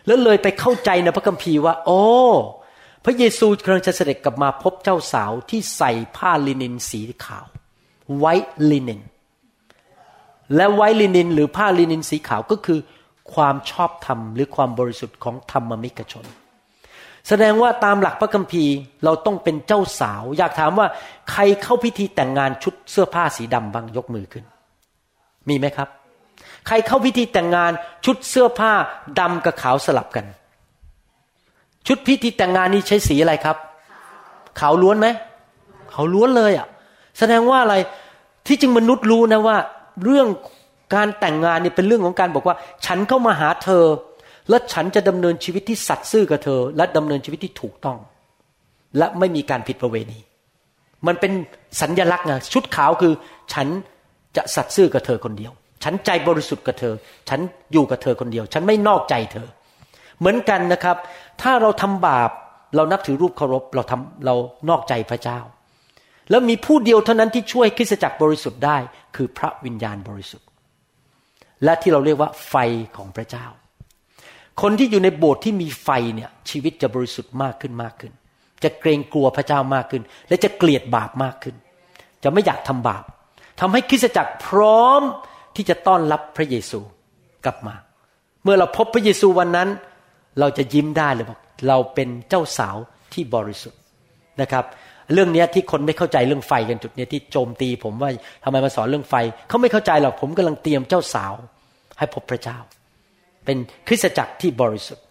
S3: แล้วเลยไปเข้าใจในพระคัมภีร์ว่า โอ้พระเยซูกำลังจะเสด็จกลับมาพบเจ้าสาวที่ใส่ผ้าลินินสีขาว ไวท์ลินิน และไว้ลินิน หรือผ้าลินินสีขาวก็คือ ความชอบธรรมหรือความบริสุทธิ์ของธรรมมิกชน แสดงว่าตามหลักพระคัมภีร์เราต้องเป็นเจ้าสาว อยากถามว่าใครเข้าพิธีแต่งงานชุดเสื้อผ้าสีดำบ้างยกมือขึ้น มีไหมครับ ใครเข้าพิธีแต่งงานชุดเสื้อผ้าดำกับขาวสลับกัน ชุดพิธีแต่งงานนี้ใช้สีอะไรครับ ขาวล้วนไหมขาวล้วนเลยอะ แสดงว่าอะไรที่จริงมนุษย์รู้นะว่า เรื่องการแต่งงานเนี่ยเป็นเรื่องของการบอกว่า ฉันเข้ามาหาเธอ และฉันจะดำเนินชีวิตที่สัตย์ซื่อกับเธอ และดำเนินชีวิตที่ถูกต้อง และไม่มีการผิดประเวณี มันเป็นสัญญลักษณ์ไงชุดขาวคือฉัน จะสัตย์ซื่อกับเธอคนเดียว ฉันใจบริสุทธิ์กับเธอ ฉันอยู่กับเธอคนเดียว ฉันไม่นอกใจเธอ เหมือนกันนะครับ ถ้าเราทำบาปเรานับถือรูปเคารพเราทำเรานอกใจพระเจ้า แล้วมีผู้เดียวเท่านั้นที่ช่วยคริสจักรบริสุทธิ์ได้ คือพระวิญญาณบริสุทธิ์ และที่เราเรียกว่าไฟของพระเจ้า คนที่อยู่ในโบสถ์ที่มีไฟเนี่ยชีวิตจะบริสุทธิ์มากขึ้นมากขึ้น จะเกรงกลัวพระเจ้ามากขึ้น และจะเกลียดบาปมากขึ้น จะไม่อยากทำบาป ทำให้คริสตจักรพร้อมที่จะต้อนรับพระเยซูกลับมา เมื่อเราพบพระเยซูวันนั้น เราจะยิ้มได้เลยบอกเราเป็นเจ้าสาวที่บริสุทธิ์นะครับ เรื่องนี้ที่คนไม่เข้าใจเรื่องไฟกันจุดนี้ที่โจมตี ผมว่าทำไมมาสอนเรื่องไฟเขาไม่เข้าใจหรอกผมกำลังเตรียมเจ้าสาว ให้พบพระเจ้า เป็นคริสตจักรที่บริสุทธิ์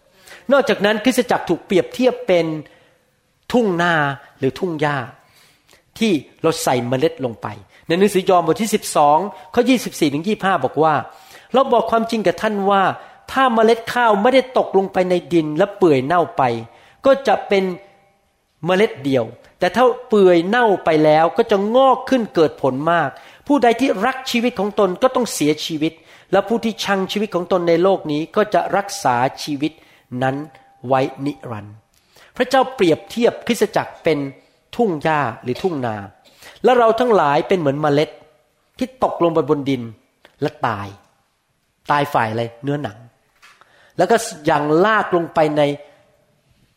S3: นอกจากนั้นคริสตจักรถูกเปรียบเทียบเป็นทุ่งนาหรือทุ่งหญ้าที่เราใส่เมล็ดลงไป ในหนังสือยอห์นบทที่ 12ข้อ24ถึง25 บอกว่า เราบอกความจริงกับท่านว่า ถ้าเมล็ดข้าวไม่ได้ตกลงไปในดินและเปื่อยเน่าไป ก็จะเป็นเมล็ดเดียว แต่ถ้าเปื่อยเน่าไปแล้วก็จะงอกขึ้นเกิดผลมาก ผู้ใดที่รักชีวิตของตนก็ต้องเสียชีวิต และผู้ที่ชังชีวิตของตนในโลกนี้ก็จะรักษาชีวิตนั้นไว้นิรันดร์พระเจ้าเปรียบเทียบคริสตจักรเป็นทุ่งหญ้าหรือทุ่งนา และเราทั้งหลายเป็นเหมือนเมล็ด ที่ตกลงไปบนดินและตาย ตายฝ่ายอะไรเนื้อหนัง แล้วก็ยังลากลงไปใน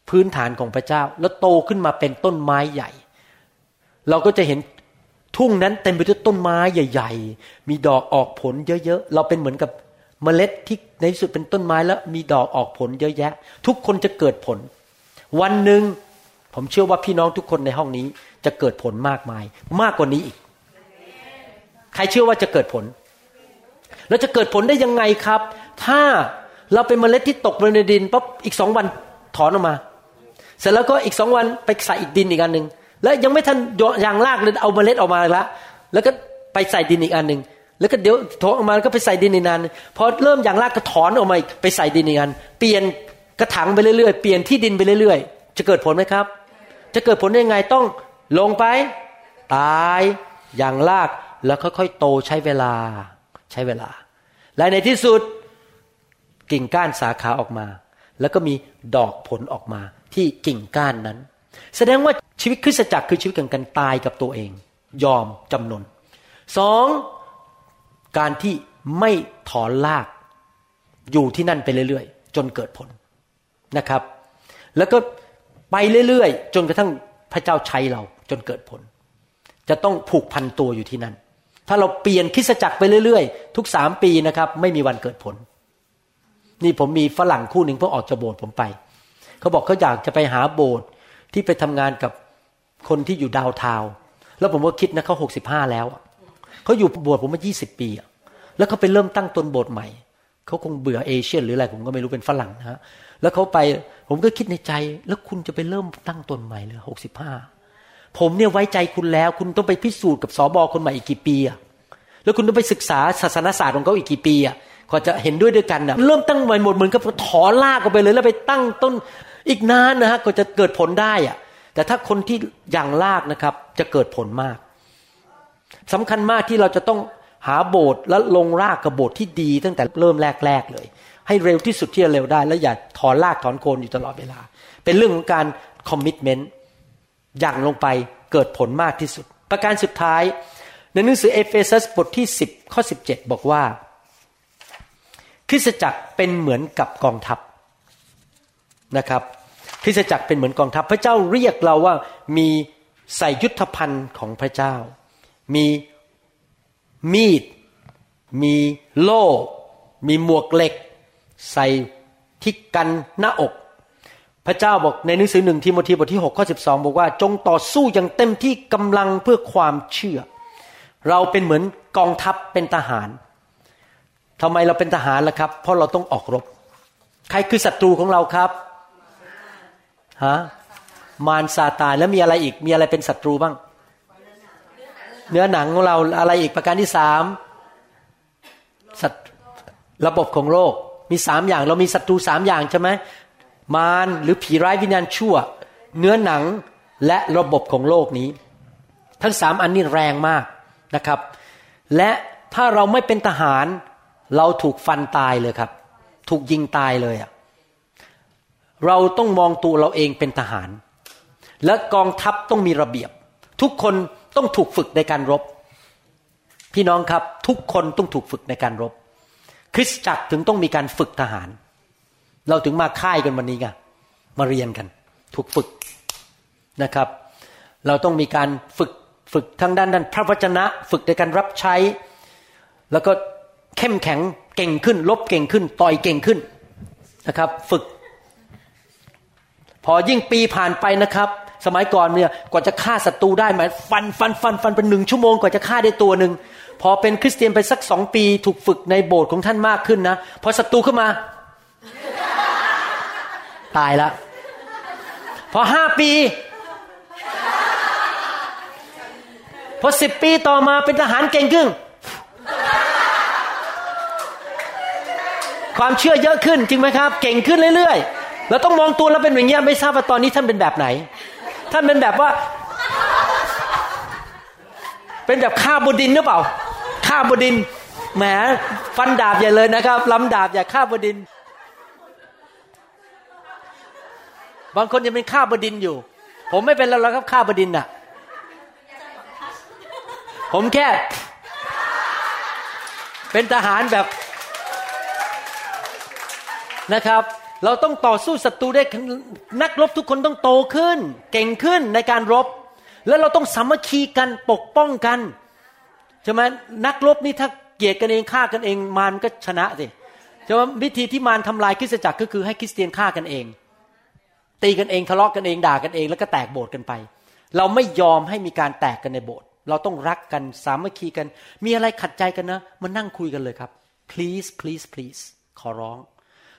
S3: พื้นฐานของพระเจ้า แล้วโตขึ้นมาเป็นต้นไม้ใหญ่ เราก็จะเห็นทุ่งนั้นเต็มไปด้วยต้นไม้ใหญ่ ๆ มีดอกออกผลเยอะๆ เราเป็นเหมือนกับเมล็ดที่ในที่สุดเป็นต้นไม้แล้วมีดอกออกผลเยอะแยะ ทุกคนจะเกิดผล วันหนึ่ง ผมเชื่อว่าพี่น้องทุกคนในห้องนี้จะเกิดผลมากมาย มากกว่านี้อีก ใครเชื่อว่าจะเกิดผลเราจะเกิดผลได้ยังไงครับ ถ้าเราเป็นเมล็ดที่ตกลงในดินปั๊บอีกสองวันถอนออกมา เสร็จแล้วก็อีกสองวันไปใส่อีกดินอีกอันหนึ่งแล้วยังไม่ทันอย่างลากเลยเอาเมล็ดออกมาละแล้วก็ไปใส่ดินอีกอันหนึ่งแล้วก็เดี๋ยวถอนออกมาแล้วก็ไปใส่ดินอีกอันพอเริ่มยางลากก็ถอนออกมาอีกไปใส่ดินอีกอันเปลี่ยนกระถางไปเรื่อยๆเปลี่ยนที่ดินไปเรื่อยๆ จะเกิดผลไหมครับ จะเกิดผลได้ไงต้องลงไป ตายอย่างลากแล้วค่อยๆโตใช้เวลา ใช้เวลา และในที่สุดกิ่งก้านสาขาออกมา แล้วก็มีดอกผลออกมาที่กิ่งก้านนั้น แสดงว่าชีวิตคริสตจักรคือชีวิตของการตายกับตัวเอง ยอมจำนนสองการที่ไม่ถอนลากอยู่ที่นั่นไปเรื่อยๆ จนเกิดผลนะครับ แล้วก็ ไปเรื่อยๆ จนกระทั่งพระเจ้าใช้เราจนเกิดผล จะต้องผูกพันตัวอยู่ที่นั่น ถ้าเราเปลี่ยนคริสจักรไปเรื่อยๆ ทุกสามปีนะครับ ไม่มีวันเกิดผล นี่ผมมีฝรั่งคู่หนึ่งเพิ่งออกจากโบสถ์ผมไป เขาบอกเขาอยากจะไปหาโบสถ์ที่ไปทำงานกับคนที่อยู่ดาวทาวแล้วผมก็คิดนะเขาหกสิบห้าแล้วเขาอยู่โบสถ์ผมมายี่สิบปีแล้วเขาไปเริ่มตั้งตนโบสถ์ใหม่เขาคงเบื่อเอเชียนหรืออะไรผมก็ไม่รู้เป็นฝรั่งนะฮะแล้วเขาไป ผมก็คิดในใจแล้วคุณจะไปเริ่มตั้งตนใหม่เลยหกสิบห้าผมเนี่ยไว้ใจคุณแล้ว คุณต้องไปพิสูจน์กับสอบอคนใหม่อีกกี่ปีอะแล้วคุณต้องไปศึกษาศาสนศาสตร์ของเขาอีกกี่ปีอะกว่าจะเห็นด้วยด้วยกันนะเริ่มตั้งใหม่หมดเหมือนกับถอนลากออกไปเลย แล้วไปตั้งต้นอีกนานนะฮะกว่าจะเกิดผลได้อะแต่ถ้าคนที่อย่างลากนะครับ จะเกิดผลมากสำคัญมากที่เราจะต้องหาโบสถ์และลงรากกับโบสถ์ที่ดี ตั้งแต่เริ่มแรกๆเลย ให้เร็วที่สุดที่จะเร็วได้ แล้วอย่าถอนรากถอนโคนอยู่ตลอดเวลา เป็นเรื่องของการคอมมิชเมนต์อย่างลงไปเกิดผลมากที่สุด ประการสุดท้าย ในหนังสือเอเฟซัสบทที่ 10 ข้อ 17 บอกว่า คริสตจักรเป็นเหมือนกับกองทัพนะครับ คริสตจักรเป็นเหมือนกองทัพ พระเจ้าเรียกเราว่ามีใส่ยุทธภัณฑ์ของพระเจ้า มีมีด มีโล่ มีหมวกเหล็ก ใส่ที่กันหน้าอก พระเจ้าบอกในหนังสือหนึ่งทีโมธีบทที่6ข้อ12 บอกว่า จงต่อสู้อย่างเต็มที่กำลังเพื่อความเชื่อ เราเป็นเหมือนกองทัพเป็นทหารทำไมเราเป็นทหารล่ะครับ เพราะเราต้องออกรบ ใครคือศัตรูของเราครับฮะมารซาตานแล้วมีอะไรอีกมีอะไรเป็นศัตรูบ้าง เนื้อหนังของเราอะไรอีกประการที่สามสระบบของโลก มีสามอย่าง เรามีศัตรูสามอย่างใช่ไหมมารหรือผีร้ายวิญญาณชั่ว เนื้อหนังและระบบของโลกนี้ ทั้งสามอันนี้แรงมากนะครับ และถ้าเราไม่เป็นทหาร เราถูกฟันตายเลยครับ ถูกยิงตายเลยอะเราต้องมองตัวเราเองเป็นทหาร และกองทัพต้องมีระเบียบ ทุกคนต้องถูกฝึกในการรบ พี่น้องครับทุกคนต้องถูกฝึกในการรบ คริสตจักรถึงต้องมีการฝึกทหาร เราถึงมาค่ายกันวันนี้ไงมาเรียนกัน ถูกฝึกนะครับ เราต้องมีการฝึกฝึกทั้งด้านด้านพระวจนะ ฝึกในการรับใช้ แล้วก็เข้มแข็งเก่งขึ้น ลบเก่งขึ้น ต่อยเก่งขึ้นนะครับ ฝึก พอยิ่งปีผ่านไปนะครับ สมัยก่อนเนี่ยกว่าจะฆ่าศัตรูได้หมายฟันฟันฟันฟันเป็นหนึ่งชั่วโมงกว่าจะฆ่าได้ตัวหนึ่ง พอเป็นคริสเตียนไปสักสองปีถูกฝึกในโบสถ์ของท่านมากขึ้นนะพอศัตรูขึ้นมา ตายละ พอห้าปี พอสิบปีต่อมาเป็นทหารเก่งขึ้นความเชื่อเยอะขึ้นจริงไหมครับ เก่งขึ้นเรื่อยๆเราต้องมองตัวเราเป็นอย่างเงี้ยไม่ทราบว่าตอนนี้ท่านเป็นแบบไหน ท่านเป็นแบบว่า เป็นแบบฆ่าบดินหรือเปล่า ฆ่าบดินแหมฟันดาบใหญ่เลยนะครับล้ำดาบอย่าฆ่าบดิน บางคนยังเป็นฆ่าบดินอยู่ ผมไม่เป็นแล้วครับฆ่าบดินน่ะ ผมแค่ เป็นทหารแบบนะครับ เราต้องต่อสู้ศัตรูได้นักรบทุกคนต้องโตขึ้น เก่งขึ้นในการรบ แล้วเราต้องสามัคคีกันปกป้องกัน ใช่ไหมนักรบนี่ถ้าเกลียดกันเองฆ่ากันเองมารก็ชนะสิใช่ไหมวิธีที่มารทำลายคริสตจักรก็คือให้คริสเตียนฆ่ากันเอง ตีกันเองทะเลาะกันเองด่ากันเอง แล้วก็แตกโบสถ์กันไป เราไม่ยอมให้มีการแตกกันในโบสถ์เราต้องรักกันสามัคคีกัน มีอะไรขัดใจกันนะมานั่งคุยกันเลยครับ please please please ขอร้อง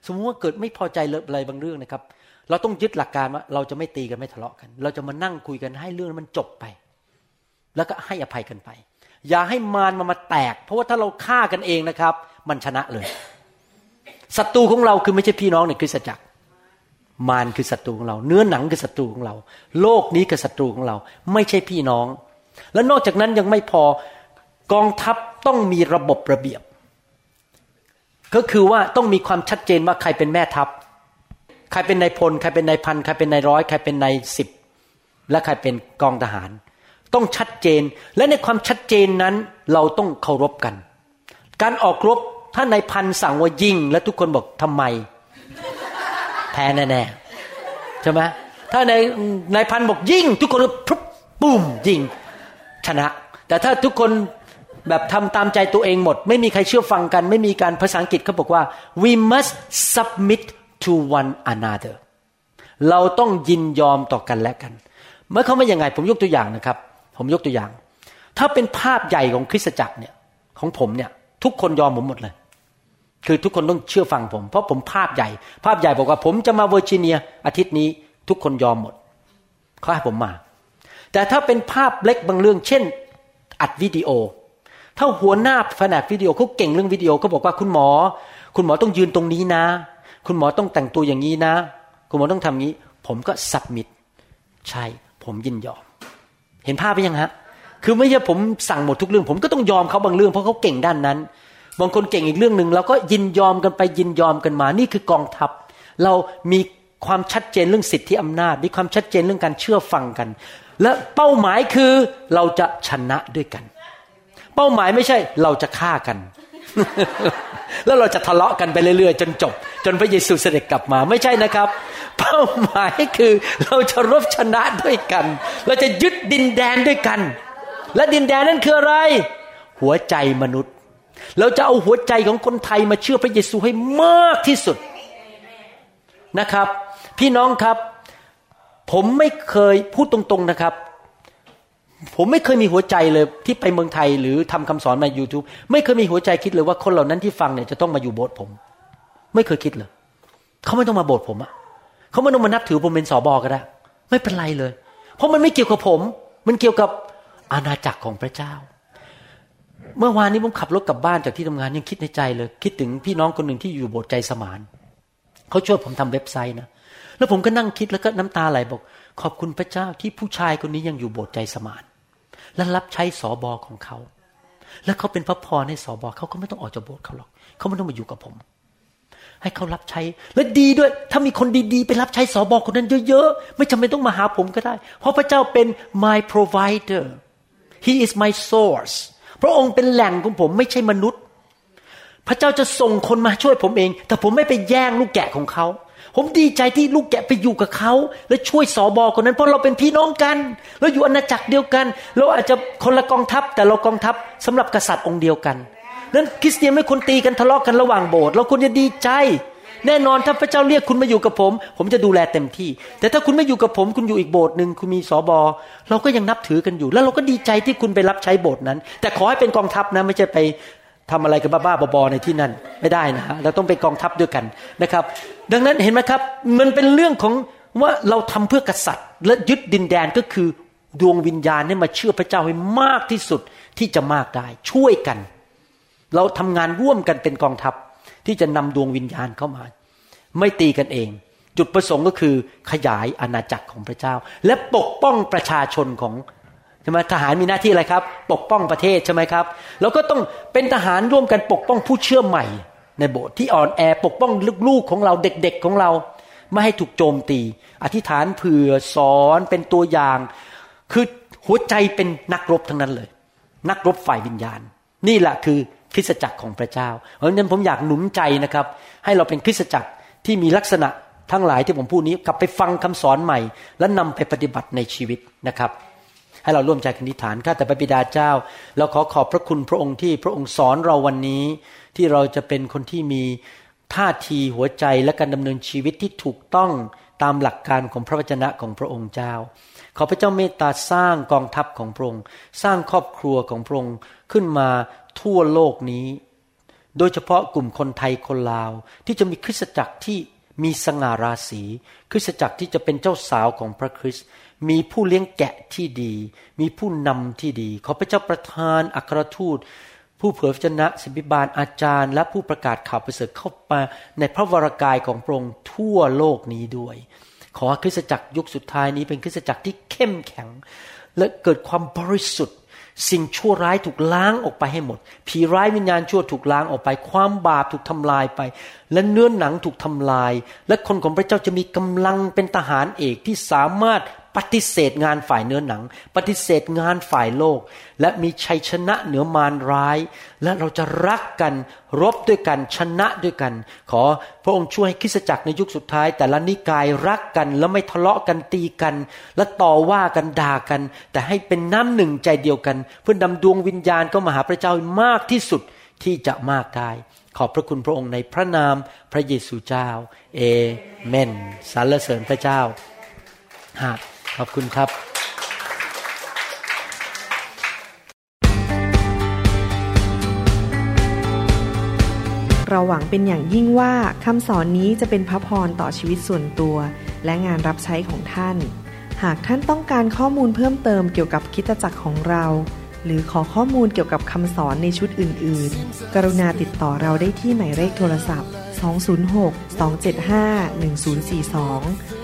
S3: สมมติว่าเกิดไม่พอใจอะไรบางเรื่องนะครับ เราต้องยึดหลักการว่าเราจะไม่ตีกันไม่ทะเลาะกัน เราจะมานั่งคุยกันให้เรื่องมันจบไป แล้วก็ให้อภัยกันไป อย่าให้มารมามาแตก เพราะว่าถ้าเราฆ่ากันเองนะครับ มันชนะเลยศัตรูของเราคือไม่ใช่พี่น้องในคริสตจักร มารคือศัตรูของเรา เนื้อหนังคือศัตรูของเรา โลกนี้คือศัตรูของเรา ไม่ใช่พี่น้อง และนอกจากนั้นยังไม่พอกองทัพต้องมีระบบระเบียบ ก็คือว่าต้องมีความชัดเจนว่าใครเป็นแม่ทัพ ใครเป็นนายพล ใครเป็นนายพัน ใครเป็นนายร้อย ใครเป็นนายสิบ และใครเป็นกองทหาร ต้องชัดเจน และในความชัดเจนนั้นเราต้องเคารพกัน การออกรบถ้านายพันสั่งว่ายิง และทุกคนบอกทำไม แพ้แน่ๆใช่ไหมถ้านายนายพันบอกยิง ทุกคนก็ปุ๊บปุ้มยิงชนะ แต่ถ้าทุกคนแบบทำตามใจตัวเองหมด ไม่มีใครเชื่อฟังกัน ไม่มีการภาษาอังกฤษเขาบอกว่า we must submit to one another เราต้องยินยอมต่อกันและกัน เมื่อเขาไม่ยังไงผมยกตัวอย่างนะครับ ผมยกตัวอย่าง ถ้าเป็นภาพใหญ่ของคริสตจักรเนี่ยของผมเนี่ย ทุกคนยอมผมหมดเลย คือทุกคนต้องเชื่อฟังผม เพราะผมภาพใหญ่ ภาพใหญ่บอกว่า ผมจะมาเวอร์จิเนีย อาทิตย์นี้ ทุกคนยอมหมดเขาให้ผมมา แต่ถ้าเป็นภาพเล็กบางเรื่อง เช่น อัดวิดีโอ ถ้าหัวหน้าแผนกวิดีโอเขาเก่งเรื่องวิดีโอเขาบอกว่าคุณหมอ คุณหมอต้องยืนตรงนี้นะ คุณหมอต้องแต่งตัวอย่างนี้นะ คุณหมอต้องทำงี้ ผมก็สับมิดใช่ ผมยินยอม เห็นภาพไปยังฮะ คือไม่ใช่ผมสั่งหมดทุกเรื่อง ผมก็ต้องยอมเขาบางเรื่องเพราะเขาเก่งด้านนั้น บางคนเก่งอีกเรื่องหนึ่งเราก็ยินยอมกันไปยินยอมกันมา นี่คือกองทัพ เรามีความชัดเจนเรื่องสิทธิอำนาจ มีความชัดเจนเรื่องการเชื่อฟังกัน และเป้าหมายคือเราจะชนะด้วยกัน เป้าหมายไม่ใช่เราจะฆ่ากัน แล้วเราจะทะเลาะกันไปเรื่อยๆ จนจบ จนพระเยซูเสด็จกลับมาไม่ใช่นะครับ เป้าหมายคือเราจะรบชนะด้วยกัน เราจะยึดดินแดนด้วยกัน และดินแดนนั้นคืออะไร หัวใจมนุษย์ เราจะเอาหัวใจของคนไทยมาเชื่อพระเยซูให้มากที่สุดนะครับ พี่น้องครับ ผมไม่เคยพูดตรงๆนะครับ ผมไม่เคยมีหัวใจเลยที่ไปเมืองไทยหรือทำคำสอนมา YouTube ไม่เคยมีหัวใจคิดเลยว่าคนเหล่านั้นที่ฟังเนี่ยจะต้องมาอยู่โบสถ์ผม ไม่เคยคิดเลยเขาไม่ต้องมาโบสถ์ผมอะเขาไม่ต้องมานับถือผมเป็นสอบอก็ได้ ไม่เป็นไรเลย เพราะมันไม่เกี่ยวกับผม มันเกี่ยวกับอาณาจักรของพระเจ้า เมื่อวานนี้ผมขับรถกลับบ้านจากที่ทำงานยังคิดในใจเลย คิดถึงพี่น้องคนหนึ่งที่อยู่โบสถ์ใจสมานเขาช่วยผมทำเว็บไซต์นะแล้วผมก็นั่งคิดแล้วก็น้ำตาไหลบอก ขอบคุณพระเจ้าที่ผู้ชายคนนี้ยังอยู่โบสถ์ใจสมาน และรับใช้สอบอของเขา และเขาเป็นพระพรให้สอบอเขาก็ไม่ต้องออกจากโบสถ์เขาหรอกเขาไม่ต้องมาอยู่กับผม ให้เขารับใช้และดีด้วย ถ้ามีคนดีๆ ไปรับใช้สอบอคนนั้นเยอะๆไม่จำเป็นต้องมาหาผมก็ได้ เพราะพระเจ้าเป็น my provider he is my source พระองค์เป็นแหล่งของผมไม่ใช่มนุษย์ พระเจ้าจะส่งคนมาช่วยผมเอง แต่ผมไม่ไปแย่งลูกแกะของเขา ผมดีใจที่ลูกแกะไปอยู่กับเขา และช่วยสอบอคนนั้นเพราะเราเป็นพี่น้องกัน เราอยู่อาณาจักรเดียวกัน เราอาจจะคนละกองทัพ แต่เรากองทัพสำหรับกษัตริย์องค์เดียวกันนั้นคริสเตียนไม่ควรตีกันทะเลาะกันระหว่างโบสถ์เราควรจะดีใจ แน่นอนถ้าพระเจ้าเรียกคุณมาอยู่กับผม ผมจะดูแลเต็มที่ แต่ถ้าคุณไม่อยู่กับผม คุณอยู่อีกโบสถ์หนึ่งคุณมีสอบอเราก็ยังนับถือกันอยู่ แล้วเราก็ดีใจที่คุณไปรับใช้โบสถ์นั้น แต่ขอให้เป็นกองทัพนะไม่ใช่ไป ทำอะไรกันบ้าๆบอๆในที่นั่นไม่ได้นะฮะเราต้องเป็นกองทัพด้วยกันนะครับ ดังนั้นเห็นไหมครับ มันเป็นเรื่องของว่าเราทำเพื่อกษัตริย์ และยึดดินแดนก็คือดวงวิญญาณให้มาเชื่อพระเจ้าให้มากที่สุดที่จะมากได้ ช่วยกัน เราทำงานร่วมกันเป็นกองทัพที่จะนำดวงวิญญาณเข้ามา ไม่ตีกันเอง จุดประสงค์ก็คือขยายอาณาจักรของพระเจ้า และปกป้องประชาชนของ ใช่ไหมทหารมีหน้าที่อะไรครับ ปกป้องประเทศใช่ไหมครับแล้วก็ต้องเป็นทหารร่วมกันปกป้องผู้เชื่อใหม่ ในโบสถ์ที่อ่อนแอปกป้องลูกๆของเราเด็กๆของเรา ไม่ให้ถูกโจมตี อธิษฐานเผื่อสอนเป็นตัวอย่าง คือหัวใจเป็นนักรบทั้งนั้นเลย นักรบฝ่ายวิญญาณ นี่แหละคือคริสตจักรของพระเจ้า เพราะฉะนั้นผมอยากหนุนใจนะครับ ให้เราเป็นคริสตจักรที่มีลักษณะทั้งหลายที่ผมพูดนี้กลับไปฟังคำสอนใหม่ และนำไปปฏิบัติในชีวิตนะครับ ให้เราร่วมใจกันอธิษฐานข้าแต่พระบิดาเจ้า เราขอขอบพระคุณพระองค์ที่พระองค์สอนเราวันนี้ ที่เราจะเป็นคนที่มีท่าทีหัวใจและการดำเนินชีวิตที่ถูกต้องตามหลักการของพระวจนะของพระองค์เจ้า ขอพระเจ้าเมตตาสร้างกองทัพของพระองค์ สร้างครอบครัวของพระองค์ขึ้นมาทั่วโลกนี้ โดยเฉพาะกลุ่มคนไทยคนลาว ที่จะมีคริสตจักรที่มีสง่าราศี คริสตจักรที่จะเป็นเจ้าสาวของพระคริสต์ มีผู้เลี้ยงแกะที่ดี มีผู้นำที่ดี ขอพระเจ้าประทานอัครทูต ผู้เผยพระชนะสิบิบาลอาจารย์ และผู้ประกาศข่าวประเสริฐเข้ามาในพระวรากายของพระองค์ทั่วโลกนี้ด้วย ขอคริสตจักรยุคสุดท้ายนี้เป็นคริสตจักรที่เข้มแข็ง และเกิดความบริสุทธิ์สิ่งชั่วร้ายถูกล้างออกไปให้หมด ผีร้ายวิญญาณชั่วถูกล้างออกไป ความบาปถูกทำลายไป และเนื้อหนังถูกทำลาย และคนของพระเจ้าจะมีกำลังเป็นทหารเอกที่สามารถ ปฏิเสธงานฝ่ายเนื้อหนัง ปฏิเสธงานฝ่ายโลก และมีชัยชนะเหนือมารร้าย และเราจะรักกันรบด้วยกันชนะด้วยกัน ขอพระองค์ช่วยให้คริสตจักรในยุคสุดท้าย แต่ละนิกายรักกันแล้วไม่ทะเลาะกันตีกัน และต่อว่ากันด่ากัน แต่ให้เป็นน้ำหนึ่งใจเดียวกัน เพื่อนำดวงวิญญาณเข้ามาหาพระเจ้ามากที่สุดที่จะมากได้ขอบพระคุณพระองค์ในพระนามพระเยซูเจ้า เอเมนสรรเสริญพระเจ้าฮะ ขอบคุณครับ
S1: เราหวังเป็นอย่างยิ่งว่าคำสอนนี้จะเป็นพระพรต่อชีวิตส่วนตัว และงานรับใช้ของท่าน หากท่านต้องการข้อมูลเพิ่มเติมเกี่ยวกับคิดจักรของเรา หรือขอข้อมูลเกี่ยวกับคำสอนในชุดอื่น ๆ กรุณาติดต่อเราได้ที่หมายเลขโทรศัพท์ 206 275 1042